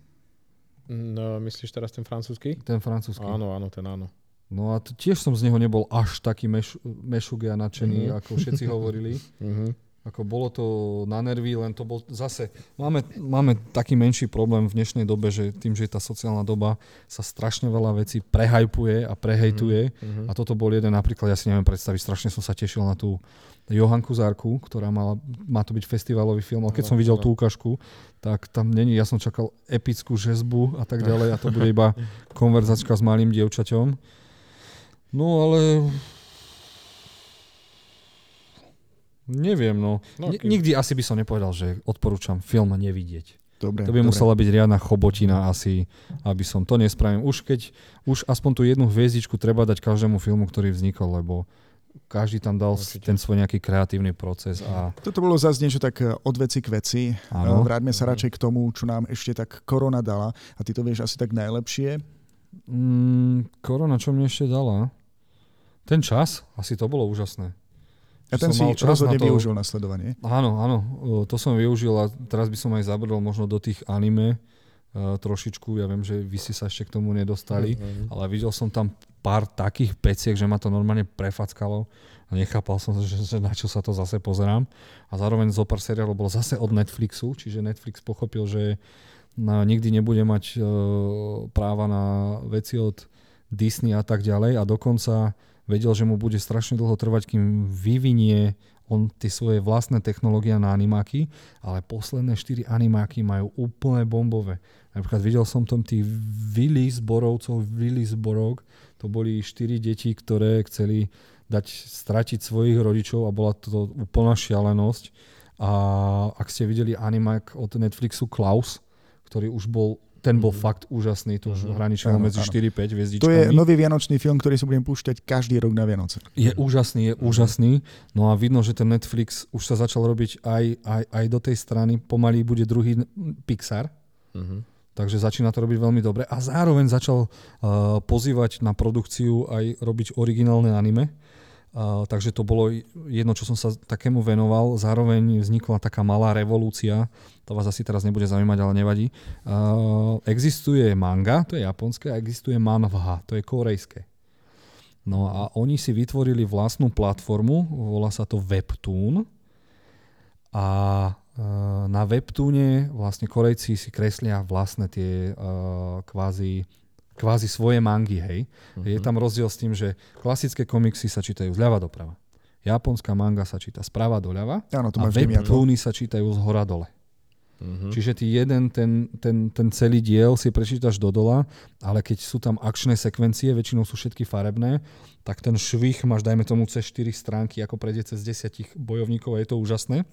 No, myslíš teraz ten francúzsky? Ten francúzsky. Áno, áno, ten áno. No a t- tiež som z neho nebol až taký meš- mešuk a nadšený, mm-hmm. ako všetci hovorili. mm-hmm. (laughs) Ako bolo to na nervy, len to bol zase... Máme, máme taký menší problém v dnešnej dobe, že tým, že tá sociálna doba sa strašne veľa vecí prehajpuje a prehejtuje. Mm-hmm. A toto bol jeden napríklad, ja si neviem predstaviť, strašne som sa tešil na tú Johanku Zárku, ktorá mala, má to byť festivalový film, ale keď som videl tú ukážku, tak tam není, ja som čakal epickú žezbu a tak ďalej a to bude iba (laughs) konverzačka s malým dievčaťom. No ale Neviem, no. no okay. Nikdy asi by som nepovedal, že odporúčam film nevidieť. Dobre, to by dobre. musela byť riadna chobotina asi, aby som to nespravil. Už keď, už aspoň tú jednu hviezdičku treba dať každému filmu, ktorý vznikol, lebo každý tam dal Určite. ten svoj nejaký kreatívny proces. A... Toto bolo zase niečo tak eh, od veci k veci. Ano. Vráťme sa radšej k tomu, čo nám ešte tak korona dala. A ty to vieš asi tak najlepšie. Mm, korona čo mi ešte dala? Ten čas? Asi to bolo úžasné. A ten si rozhodne na to... využil na sledovanie. Áno, áno, to som využil a teraz by som aj zabrdol možno do tých anime uh, trošičku. Ja viem, že vy si sa ešte k tomu nedostali, mm-hmm. ale videl som tam pár takých peciek, že ma to normálne prefackalo a nechápal som, že, že na čo sa to zase pozerám. A zároveň zo pár seriálov bolo zase od Netflixu, čiže Netflix pochopil, že na, nikdy nebude mať uh, práva na veci od Disney a tak ďalej a dokonca vedel, že mu bude strašne dlho trvať, kým vyvinie on tie svoje vlastné technológie na animáky, ale posledné 4 animáky majú úplne bombové. Napríklad videl som tam tých Willy zborovcov, Willy zborok, to boli 4 deti, ktoré chceli dať stratiť svojich rodičov a bola to úplná šialenosť. A ak ste videli animák od Netflixu Klaus, ktorý už bol ten bol mm. fakt úžasný, to už hraničilo medzi 4-5 hviezdičkami. To je nový vianočný film, ktorý sa budem púšťať každý rok na Vianoce. Je úžasný, je mm. úžasný. No a vidno, že ten Netflix už sa začal robiť aj, aj, aj do tej strany. Pomaly bude druhý Pixar. Mm-hmm. Takže začína to robiť veľmi dobre. A zároveň začal uh, pozývať na produkciu aj robiť originálne anime. Takže to bolo jedno, čo som sa takému venoval. Zároveň vznikla taká malá revolúcia, to vás asi teraz nebude zaujímať, ale nevadí. Uh, existuje manga, to je japonské, a existuje manhwa, to je korejské. No a oni si vytvorili vlastnú platformu, volá sa to Webtoon. A uh, na Webtoone vlastne Korejci si kreslia vlastné tie uh, kvázi kvázi svoje mangy, hej. Uh-huh. Je tam rozdiel s tým, že klasické komiksy sa čítajú zľava doprava. Japonská manga sa číta sprava doľava Áno, to a webtoony sa čítajú z hora dole. Mm-hmm. Čiže ty jeden, ten, ten, ten celý diel si prečítaš do dola, ale keď sú tam akčné sekvencie, väčšinou sú všetky farebné, tak ten švih máš, dajme tomu, cez 4 stránky, ako prejde cez 10 bojovníkov a je to úžasné.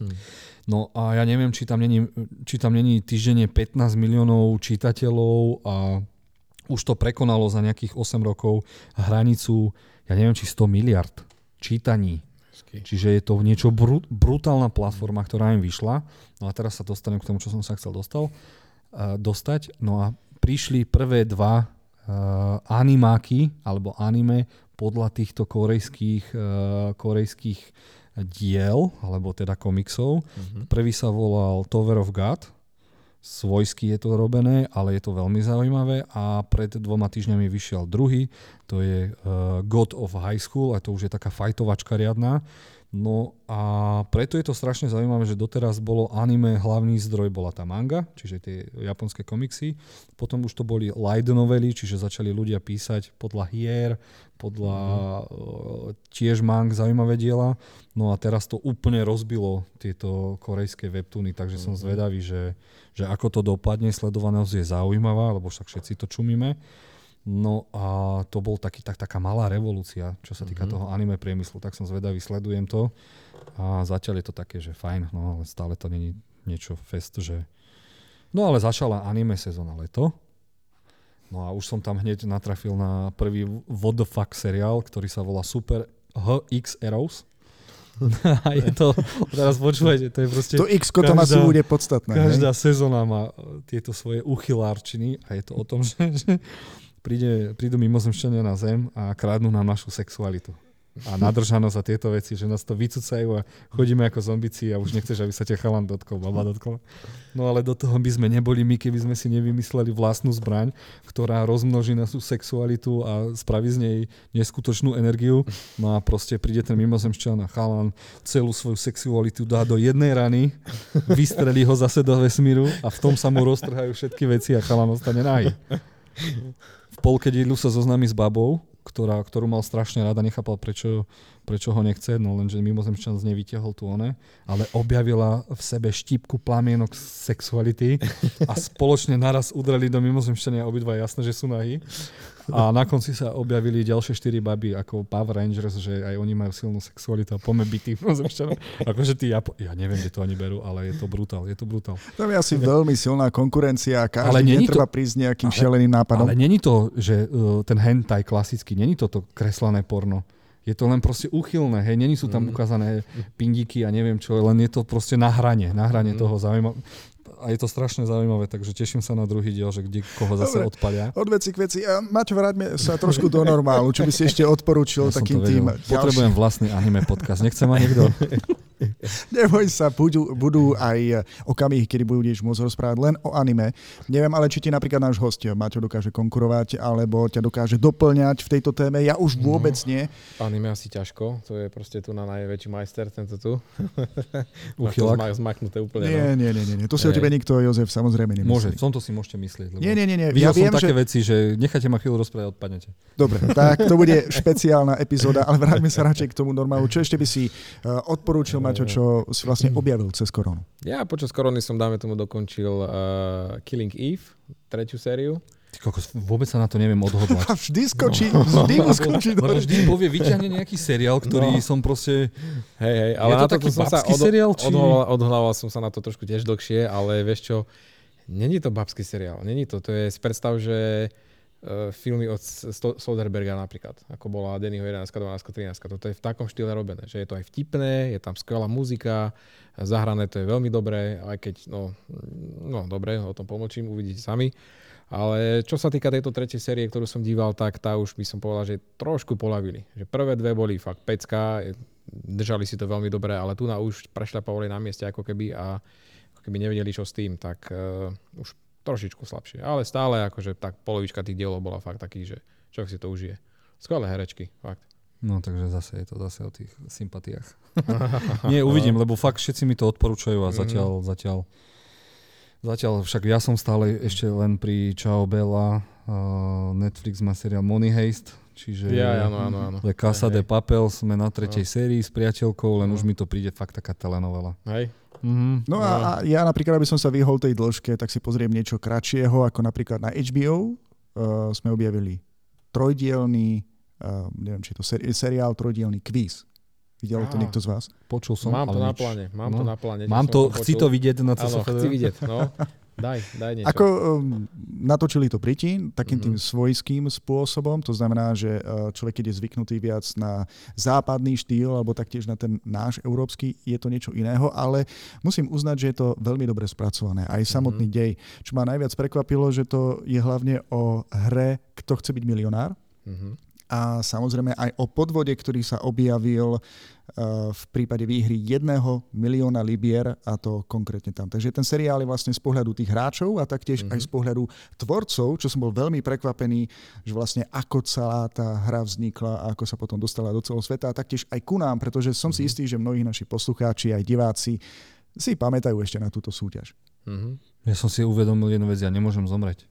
Hmm. No a ja neviem, či tam není, či tam není týždenne 15 miliónov čitateľov a už to prekonalo za nejakých 8 rokov hranicu, ja neviem, či 100 miliard čítaní Čiže je to niečo brut, brutálna platforma, ktorá im vyšla. No a teraz sa dostanem k tomu, čo som sa chcel dostal, uh, dostať. No a prišli prvé dva uh, animáky, alebo anime podľa týchto korejských, uh, korejských diel, alebo teda komiksov. Uh-huh. Prvý sa volal Tower of God, svojsky je to robené, ale je to veľmi zaujímavé a pred dvoma týždňami vyšiel druhý, to je uh, God of High School a to už je taká fajtovačka riadná. No a preto je to strašne zaujímavé, že doteraz bolo anime, hlavný zdroj bola tá manga, čiže tie japonské komiksy. Potom už to boli light novely, čiže začali ľudia písať podľa hier, podľa mm-hmm. tiež mang zaujímavé diela. No a teraz to úplne rozbilo tieto korejské webtuny, takže mm-hmm. som mhm. zvedavý, že, že ako to dopadne. Sledovanosť je zaujímavá, lebo však všetci to čumíme. No a to bol taký, tak, taká malá revolúcia, čo sa týka mm-hmm. toho anime priemyslu. Tak som zvedavý, sledujem to. A zatiaľ je to také, že fajn, no ale stále to není niečo fest, že... No ale začala anime sezóna leto. No a už som tam hneď natrafil na prvý What the fuck seriál, ktorý sa volá Super HX Arrows. (laughs) a je to, teraz počúvajte, to je proste... To x to sú bude podstatné. Každá sezóna má tieto svoje uchylárčiny a je to o tom, (laughs) že, že príde, prídu mimozemšťania na zem a krádnu nám našu sexualitu. A nadržanosť a tieto veci, že nás to vycúcajú a chodíme ako zombici a už nechceš, aby sa ťa chalan dotkol, baba dotkol. No ale do toho by sme neboli my, keby sme si nevymysleli vlastnú zbraň, ktorá rozmnoží našu sexualitu a spraví z nej neskutočnú energiu. No a proste príde ten mimozemšťan a chalan celú svoju sexualitu dá do jednej rany, vystrelí ho zase do vesmíru a v tom sa mu roztrhajú všetky veci a chalan ostane nahý v polke dílu sa zoznámi s babou, ktorá, ktorú mal strašne rada, nechápal, prečo, prečo ho nechce, no lenže mimozemšťan z nej vytiahol tu one, ale objavila v sebe štípku plamienok sexuality a spoločne naraz udreli do mimozemšťania obidva jasné, že sú nahy. A na konci sa objavili ďalšie štyri baby ako Power Rangers, že aj oni majú silnú sexualitu a pome bytý mimozemšťanom. Akože tí, ja, ja neviem, kde to oni berú, ale je to brutál, je to brutál. Tam je asi veľmi silná konkurencia a každý ale netreba to, prísť nejakým ale, šialeným nápadom. Ale není to, že uh, ten hentai klasický, není to to kreslané porno je to len proste uchylné, hej, není sú tam mm. ukázané pindiky a neviem čo, len je to proste na hrane, na hrane mm. toho zaujímavé a je to strašne zaujímavé, takže teším sa na druhý diel, že kde koho zase Dobre, odpalia. Od veci k veci. Maťo, vráťme sa trošku do normálu. Čo by si ešte odporúčil ja takým tým... Potrebujem vlastný anime podcast. Nechce ma niekto? (laughs) Neboj sa, budú, budú aj okamihy, kedy budeš môcť rozprávať len o anime. Neviem, ale či ti napríklad náš host Maťo dokáže konkurovať, alebo ťa dokáže doplňať v tejto téme. Ja už vôbec no, nie. Anime asi ťažko, to je proste tu na najväčší majster, tento tu. (laughs) Uchylak. zmaknuté úplne. Nie, no. nie, nie, nie, nie. To si o tebe nikto, Jozef, samozrejme nemyslí. Môže, v tomto si môžete myslieť. Lebo nie, nie, nie. nie. Videl ja som viem, také že... veci, že necháte ma chvíľu rozprávať odpadnete. Dobre, tak to bude špeciálna epizóda, ale vráťme sa radšej k tomu normálu. Čo ešte by si uh, odporúčil, Maťo, čo si vlastne objavil cez koronu? Ja počas korony som, dáme tomu, dokončil uh, Killing Eve, tretiu sériu. Kokos, vôbec sa na to neviem odhodlať. (laughs) vždy skočí, no. vždy mu skočí. (laughs) Lebo vždy povie, vyťahne nejaký seriál, ktorý no. som proste... Hej, hej, ale je to na taký som sa od, seriál? Či... Odhodlával som sa na to trošku tiež dlhšie, ale vieš čo, není to babský seriál, není to. To je z predstav, že uh, filmy od Soderberga napríklad, ako bola Dennyho 11, 12, 13. Toto je v takom štýle robené, že je to aj vtipné, je tam skvelá muzika, zahrané to je veľmi dobré, aj keď, no, no dobre, o tom pomlčím, uvidíte sami. Ale čo sa týka tejto tretej série, ktorú som díval, tak tá už by som povedal, že trošku polavili. Že prvé dve boli fakt pecka, držali si to veľmi dobre, ale tu na už prešľapovali na mieste ako keby a ako keby nevedeli čo s tým, tak uh, už trošičku slabšie. Ale stále akože tak polovička tých dielov bola fakt taký, že človek si to užije. Skvelé herečky, fakt. No takže zase je to zase o tých sympatiách. (laughs) Nie, uvidím, lebo fakt všetci mi to odporúčajú a zatiaľ, mm. zatiaľ Zatiaľ však ja som stále ešte len pri Ciao Bella. Uh, Netflix má seriál Money Heist, čiže ja, áno, áno, áno. Le Casa de Papel, sme na tretej no. sérii s priateľkou, len no. už mi to príde fakt taká telenovela. Hej. Mm-hmm. No a, a ja napríklad, aby som sa vyhol tej dĺžke, tak si pozriem niečo kratšieho, ako napríklad na HBO uh, sme objavili trojdielný, uh, neviem, či je to seri- seriál trojdielný quiz. Videl to niekto z vás? Počul som, Mám to na pláne, mám No. to na pláne. Mám to, chci to vidieť na Áno, CSFD. chci vidieť, no. (laughs) Daj, daj niečo. Ako um, natočili to Briti takým tým Mhm. svojským spôsobom, to znamená, že uh, človek, keď je zvyknutý viac na západný štýl alebo taktiež na ten náš európsky, je to niečo iného, ale musím uznať, že je to veľmi dobre spracované. Aj samotný Mhm. dej. Čo ma najviac prekvapilo, že to je hlavne o hre Kto chce byť milionár Mhm. A samozrejme aj o podvode, ktorý sa objavil uh, v prípade výhry jedného milióna libier a to konkrétne tam. Takže ten seriál je vlastne z pohľadu tých hráčov a taktiež Mhm. aj z pohľadu tvorcov, čo som bol veľmi prekvapený, že vlastne ako celá tá hra vznikla a ako sa potom dostala do celého sveta a taktiež aj ku nám, pretože som si Mhm. istý, že mnohí naši poslucháči aj diváci si pamätajú ešte na túto súťaž. Mhm. Ja som si uvedomil jednu vec, ja nemôžem zomrieť.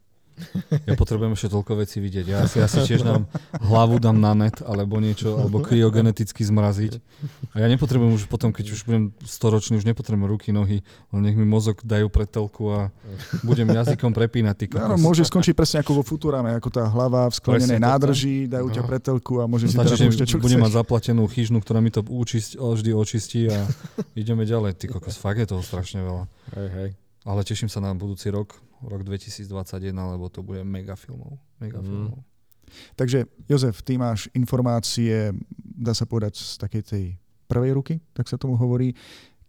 Ja potrebujem ešte toľko vecí vidieť. Ja si, ja si tiež dám hlavu dám na net, alebo niečo, alebo kryogeneticky zmraziť. A ja nepotrebujem už potom, keď už budem storočný, už nepotrebujem ruky, nohy, len nech mi mozog dajú pretelku a budem jazykom prepínať. Ty kokos. môže skončiť presne ako vo Futurame, ako tá hlava v sklenenej nádrži, dajú ťa No. pretelku a môže si Stačí, teda že púšťať, čo budem chceš. mať zaplatenú chyžnu, ktorá mi to učist, vždy očistí a ideme ďalej. Ty kokos, fakt je toho strašne veľa. Hej, hej. Ale teším sa na budúci rok, rok 2021, lebo to bude mega filmov. Mega Mhm. filmov. Takže Jozef, ty máš informácie, dá sa povedať, z takej tej prvej ruky, tak sa tomu hovorí.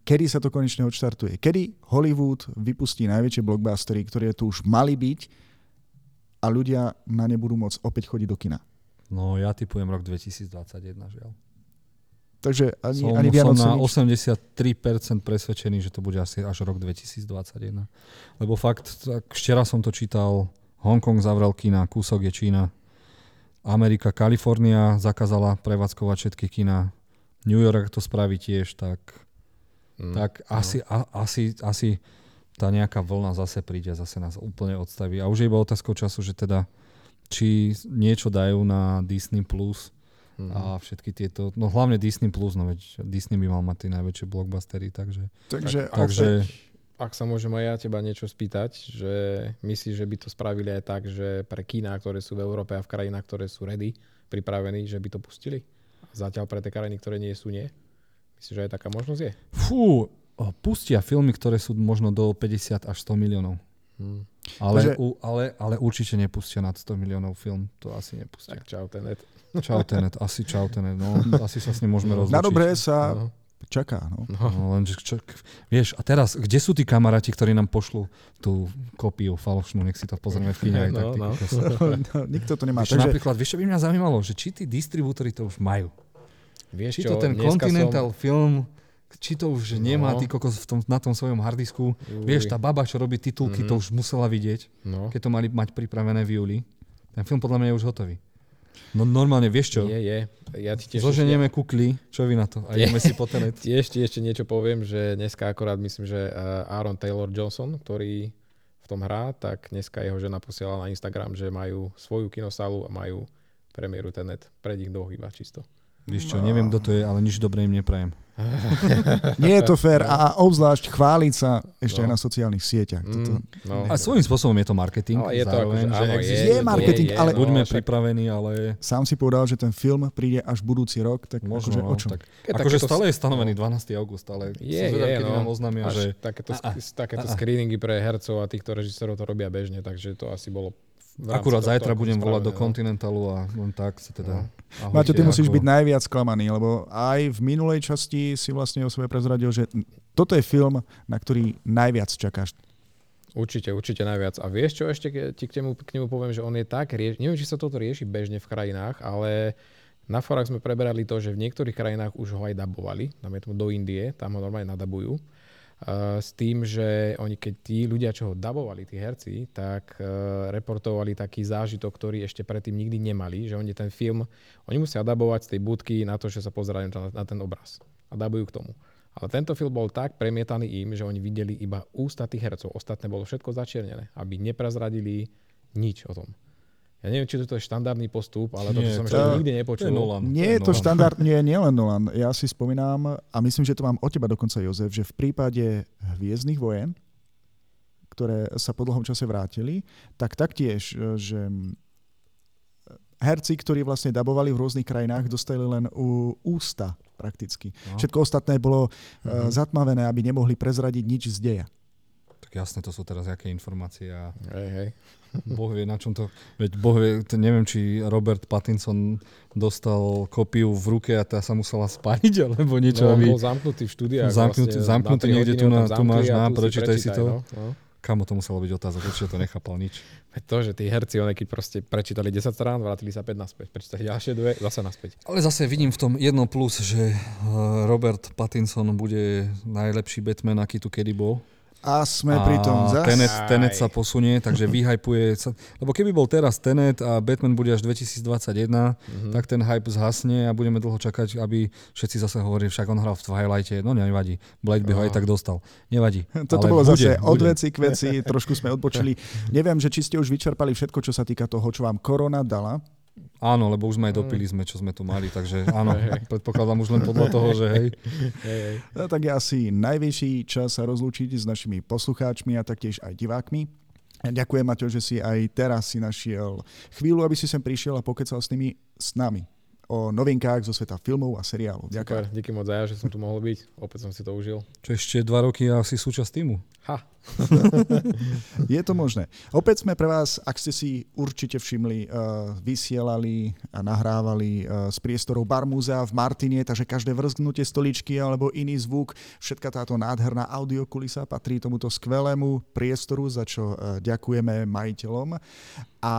Kedy sa to konečne odštartuje? Kedy Hollywood vypustí najväčšie blockbustery, ktoré tu už mali byť a ľudia na ne budú môcť opäť chodiť do kina? No ja typujem rok 2021, žiaľ. Takže ani, Som, ani som Vianoce na nič. 83% presvedčený, že to bude asi až rok 2021. Lebo fakt, tak včera som to čítal, Hongkong zavrel kina, kúsok je Čína, Amerika, Kalifornia zakázala prevádzkovať všetky kina, New York to spraví tiež, tak, Mm, tak no. asi, a, asi, asi tá nejaká vlna zase príde, zase nás úplne odstaví. A už je iba otázkou času, že teda či niečo dajú na Disney+, Plus, Mhm. a všetky tieto, no hlavne Disney+, Plus, no veď Disney by mal mať tie najväčšie blockbustery, takže, Takže, Tak, takže Ak sa môžem aj ja teba niečo spýtať, že myslíš, že by to spravili aj tak, že pre kína, ktoré sú v Európe a v krajinách, ktoré sú ready, pripravení, že by to pustili? Zatiaľ pre tie krajiny, ktoré nie sú, nie? Myslíš, že aj taká možnosť je? fú, pustia filmy, ktoré sú možno do 50 až 100 miliónov. Hm. Ale, Takže- u, ale, ale určite nepustia nad 100 miliónov film, to asi nepustia. Tak čau, ten net. Čau Tenet, asi čau Tenet, no asi sa s ním môžeme rozlučiť. na dobré sa No, čaká. No. no. No, lenže čo, vieš, a teraz, kde sú tí kamaráti, ktorí nám pošlú tú kópiu falošnú, nech si to pozrieme v kine aj tak. No, ty no. (laughs) No, nikto to nemá. Vieš, Takže, napríklad, vieš, čo by mňa zaujímalo, že či tí distribútory to už majú. Vieš Či čo, to ten Continental film, či to už nemá No. ty kokos v tom, na tom svojom hardisku. Som... Vieš, tá baba, čo robí titulky, Mhm. to už musela vidieť, No, keď to mali mať pripravené v júli. Ten film podľa mňa je už hotový. No normálne, vieš čo? je, je. Ja ti tiež Zoženieme kukly, čo vy na to? A ideme si po tenet. (laughs) Tiež ti ešte niečo poviem, že dneska akorát myslím, že eh, Aaron Taylor Johnson, ktorý v tom hrá, tak dneska jeho žena posiela na Instagram, že majú svoju kinosálu a majú premiéru Tenet. Pred ich dvoch iba čisto. Vieš čo, neviem, kto to je, ale nič dobré im neprajem. (laughs) nie je to fér a obzvlášť chváliť sa ešte No. aj na sociálnych sieťach. Toto. Mm, no. A svojím spôsobom je to marketing. Ale je to zároveň, akože, že áno, existuje Je to. marketing, ale- Buďme však- pripravení, ale Sám si povedal, že ten film príde až budúci rok, tak možno, akože no, o čom? tak, Keď akože takéto- stále je stanovený 12. august, ale Je, som zvedavý, je, kedy no. nám oznámia, že takéto, A, a, takéto a, a. screeningy pre hercov a týchto režisérov to robia bežne, takže to asi bolo akurát zajtra budem volať do no. Continentalu a len tak sa teda... ahojte, Maťo, ty musíš ako- byť najviac sklamaný, lebo aj v minulej časti si vlastne o sebe prezradil, že toto je film, na ktorý najviac čakáš. Určite, určite najviac. A vieš čo, ešte ti k nemu, k nemu poviem, že on je tak, rieš... neviem, či sa toto rieši bežne v krajinách, ale na forách sme preberali to, že v niektorých krajinách už ho aj dabovali, dáme tomu do Indie, tam ho normálne nadabujú. S tým, že oni, keď tí ľudia, čo ho dabovali, tí herci, tak uh, reportovali taký zážitok, ktorý ešte predtým nikdy nemali, že oni ten film, oni musia dabovať z tej budky na to, že sa pozerajú na, na ten obraz a dabujú k tomu. Ale tento film bol tak premietaný im, že oni videli iba ústa tých hercov. Ostatné bolo všetko začiernené, aby neprezradili nič o tom. Ja neviem, či to je štandardný postup, ale to, Nie, som to ešte nikdy To nepočul. je Nolan. Nie je to štandard, nie, nie len Nolan. Ja si spomínam, a myslím, že to mám od teba dokonca, Jozef, že v prípade Hviezdnych vojen, ktoré sa po dlhom čase vrátili, tak taktiež, e, že herci, ktorí vlastne dabovali v rôznych krajinách, dostali len u ústa prakticky. No. Všetko ostatné bolo Mhm. uh, zatmavené, aby nemohli prezradiť nič z deja. Tak jasne, to sú teraz aké informácie a Hej, hej. (laughs) Boh vie, na čom to... Veď Boh vie, to neviem, či Robert Pattinson dostal kopiu v ruke a tá sa musela spáliť, (laughs) alebo niečo, No, aby... bol zamknutý v štúdiách. Zamknutý- vlastne, zamknutý niekde tu na- tu máš na, prečítaj si prečítaj, to. No, no. Kamo to muselo byť otázka, určite to nechápal nič. (laughs) To, že tí herci, oni keď proste prečítali 10 strán, vrátili sa 5 naspäť, prečítali ďalšie dve, zase naspäť. Ale zase vidím v tom jedno plus, že eh, Robert Pattinson bude najlepší Batman, aký tu kedy bol. A sme pri tom zas. Tenet. Tenet sa posunie, takže vyhypuje sa. Lebo keby bol teraz Tenet a Batman bude až 2021, Mhm. tak ten hype zhasne a budeme dlho čakať, aby všetci zase hovorili, však on hral v Twilighte, no nevadí, Blade by ho aj tak dostal. Nevadí. (laughs) Toto bolo bude, zase od bude. veci k veci, trošku sme (laughs) odbočili. Neviem, že či ste už vyčerpali všetko, čo sa týka toho, čo vám korona dala. Áno, lebo už sme aj dopili sme, čo sme tu mali, takže áno, (laughs) predpokladám už len podľa toho, že hej. (laughs) No, tak je asi najvyšší čas sa rozlúčiť s našimi poslucháčmi a taktiež aj divákmi. Ďakujem, Maťo, že si aj teraz si našiel chvíľu, aby si sem prišiel a pokecal s nimi s nami o novinkách zo sveta filmov a seriálov. Ďakujem. Díky moc za ja, že som tu mohol byť. Opäť som si to užil. Čo ešte dva roky a si súčasť týmu. Ha, (laughs) Je to možné. Opäť sme pre vás, ak ste si určite všimli, uh, vysielali a nahrávali uh, z priestorov Bar Múzea v Martine, takže každé vrzgnutie stoličky alebo iný zvuk, všetka táto nádherná audiokulisa patrí tomuto skvelému priestoru, za čo uh, ďakujeme majiteľom. A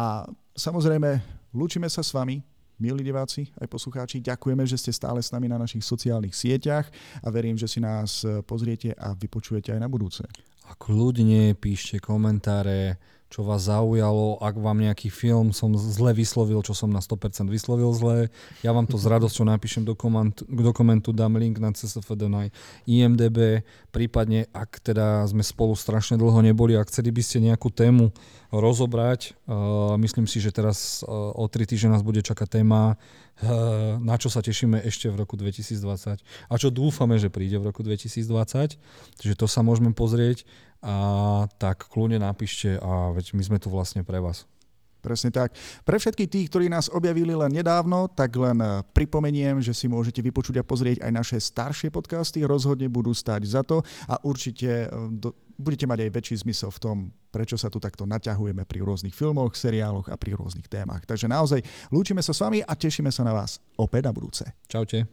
samozrejme, lúčime sa s vami, milí diváci, aj poslucháči, ďakujeme, že ste stále s nami na našich sociálnych sieťach a verím, že si nás eh, pozriete a vypočujete aj na budúce. A kľudne píšte komentáre, čo vás zaujalo, ak vám nejaký film som zle vyslovil, čo som na 100% vyslovil zle, ja vám to s radosťou napíšem do, komentu, do komentu, dám link na CSFD na IMDB, prípadne ak teda sme spolu strašne dlho neboli a chceli by ste nejakú tému rozobrať, uh, myslím si, že teraz uh, o tri týždne nás bude čakať téma, uh, na čo sa tešíme ešte v roku 2020 a čo dúfame, že príde v roku 2020, takže to sa môžeme pozrieť a tak kľudne napíšte a veď my sme tu vlastne pre vás. Presne tak. Pre všetkých tých, ktorí nás objavili len nedávno, tak len eh, pripomeniem, že si môžete vypočuť a pozrieť aj naše staršie podcasty, rozhodne budú stať za to a určite eh, do, budete mať aj väčší zmysel v tom, prečo sa tu takto naťahujeme pri rôznych filmoch, seriáloch a pri rôznych témach. Takže naozaj lúčime sa s vami a tešíme sa na vás opäť na budúce. Čaute.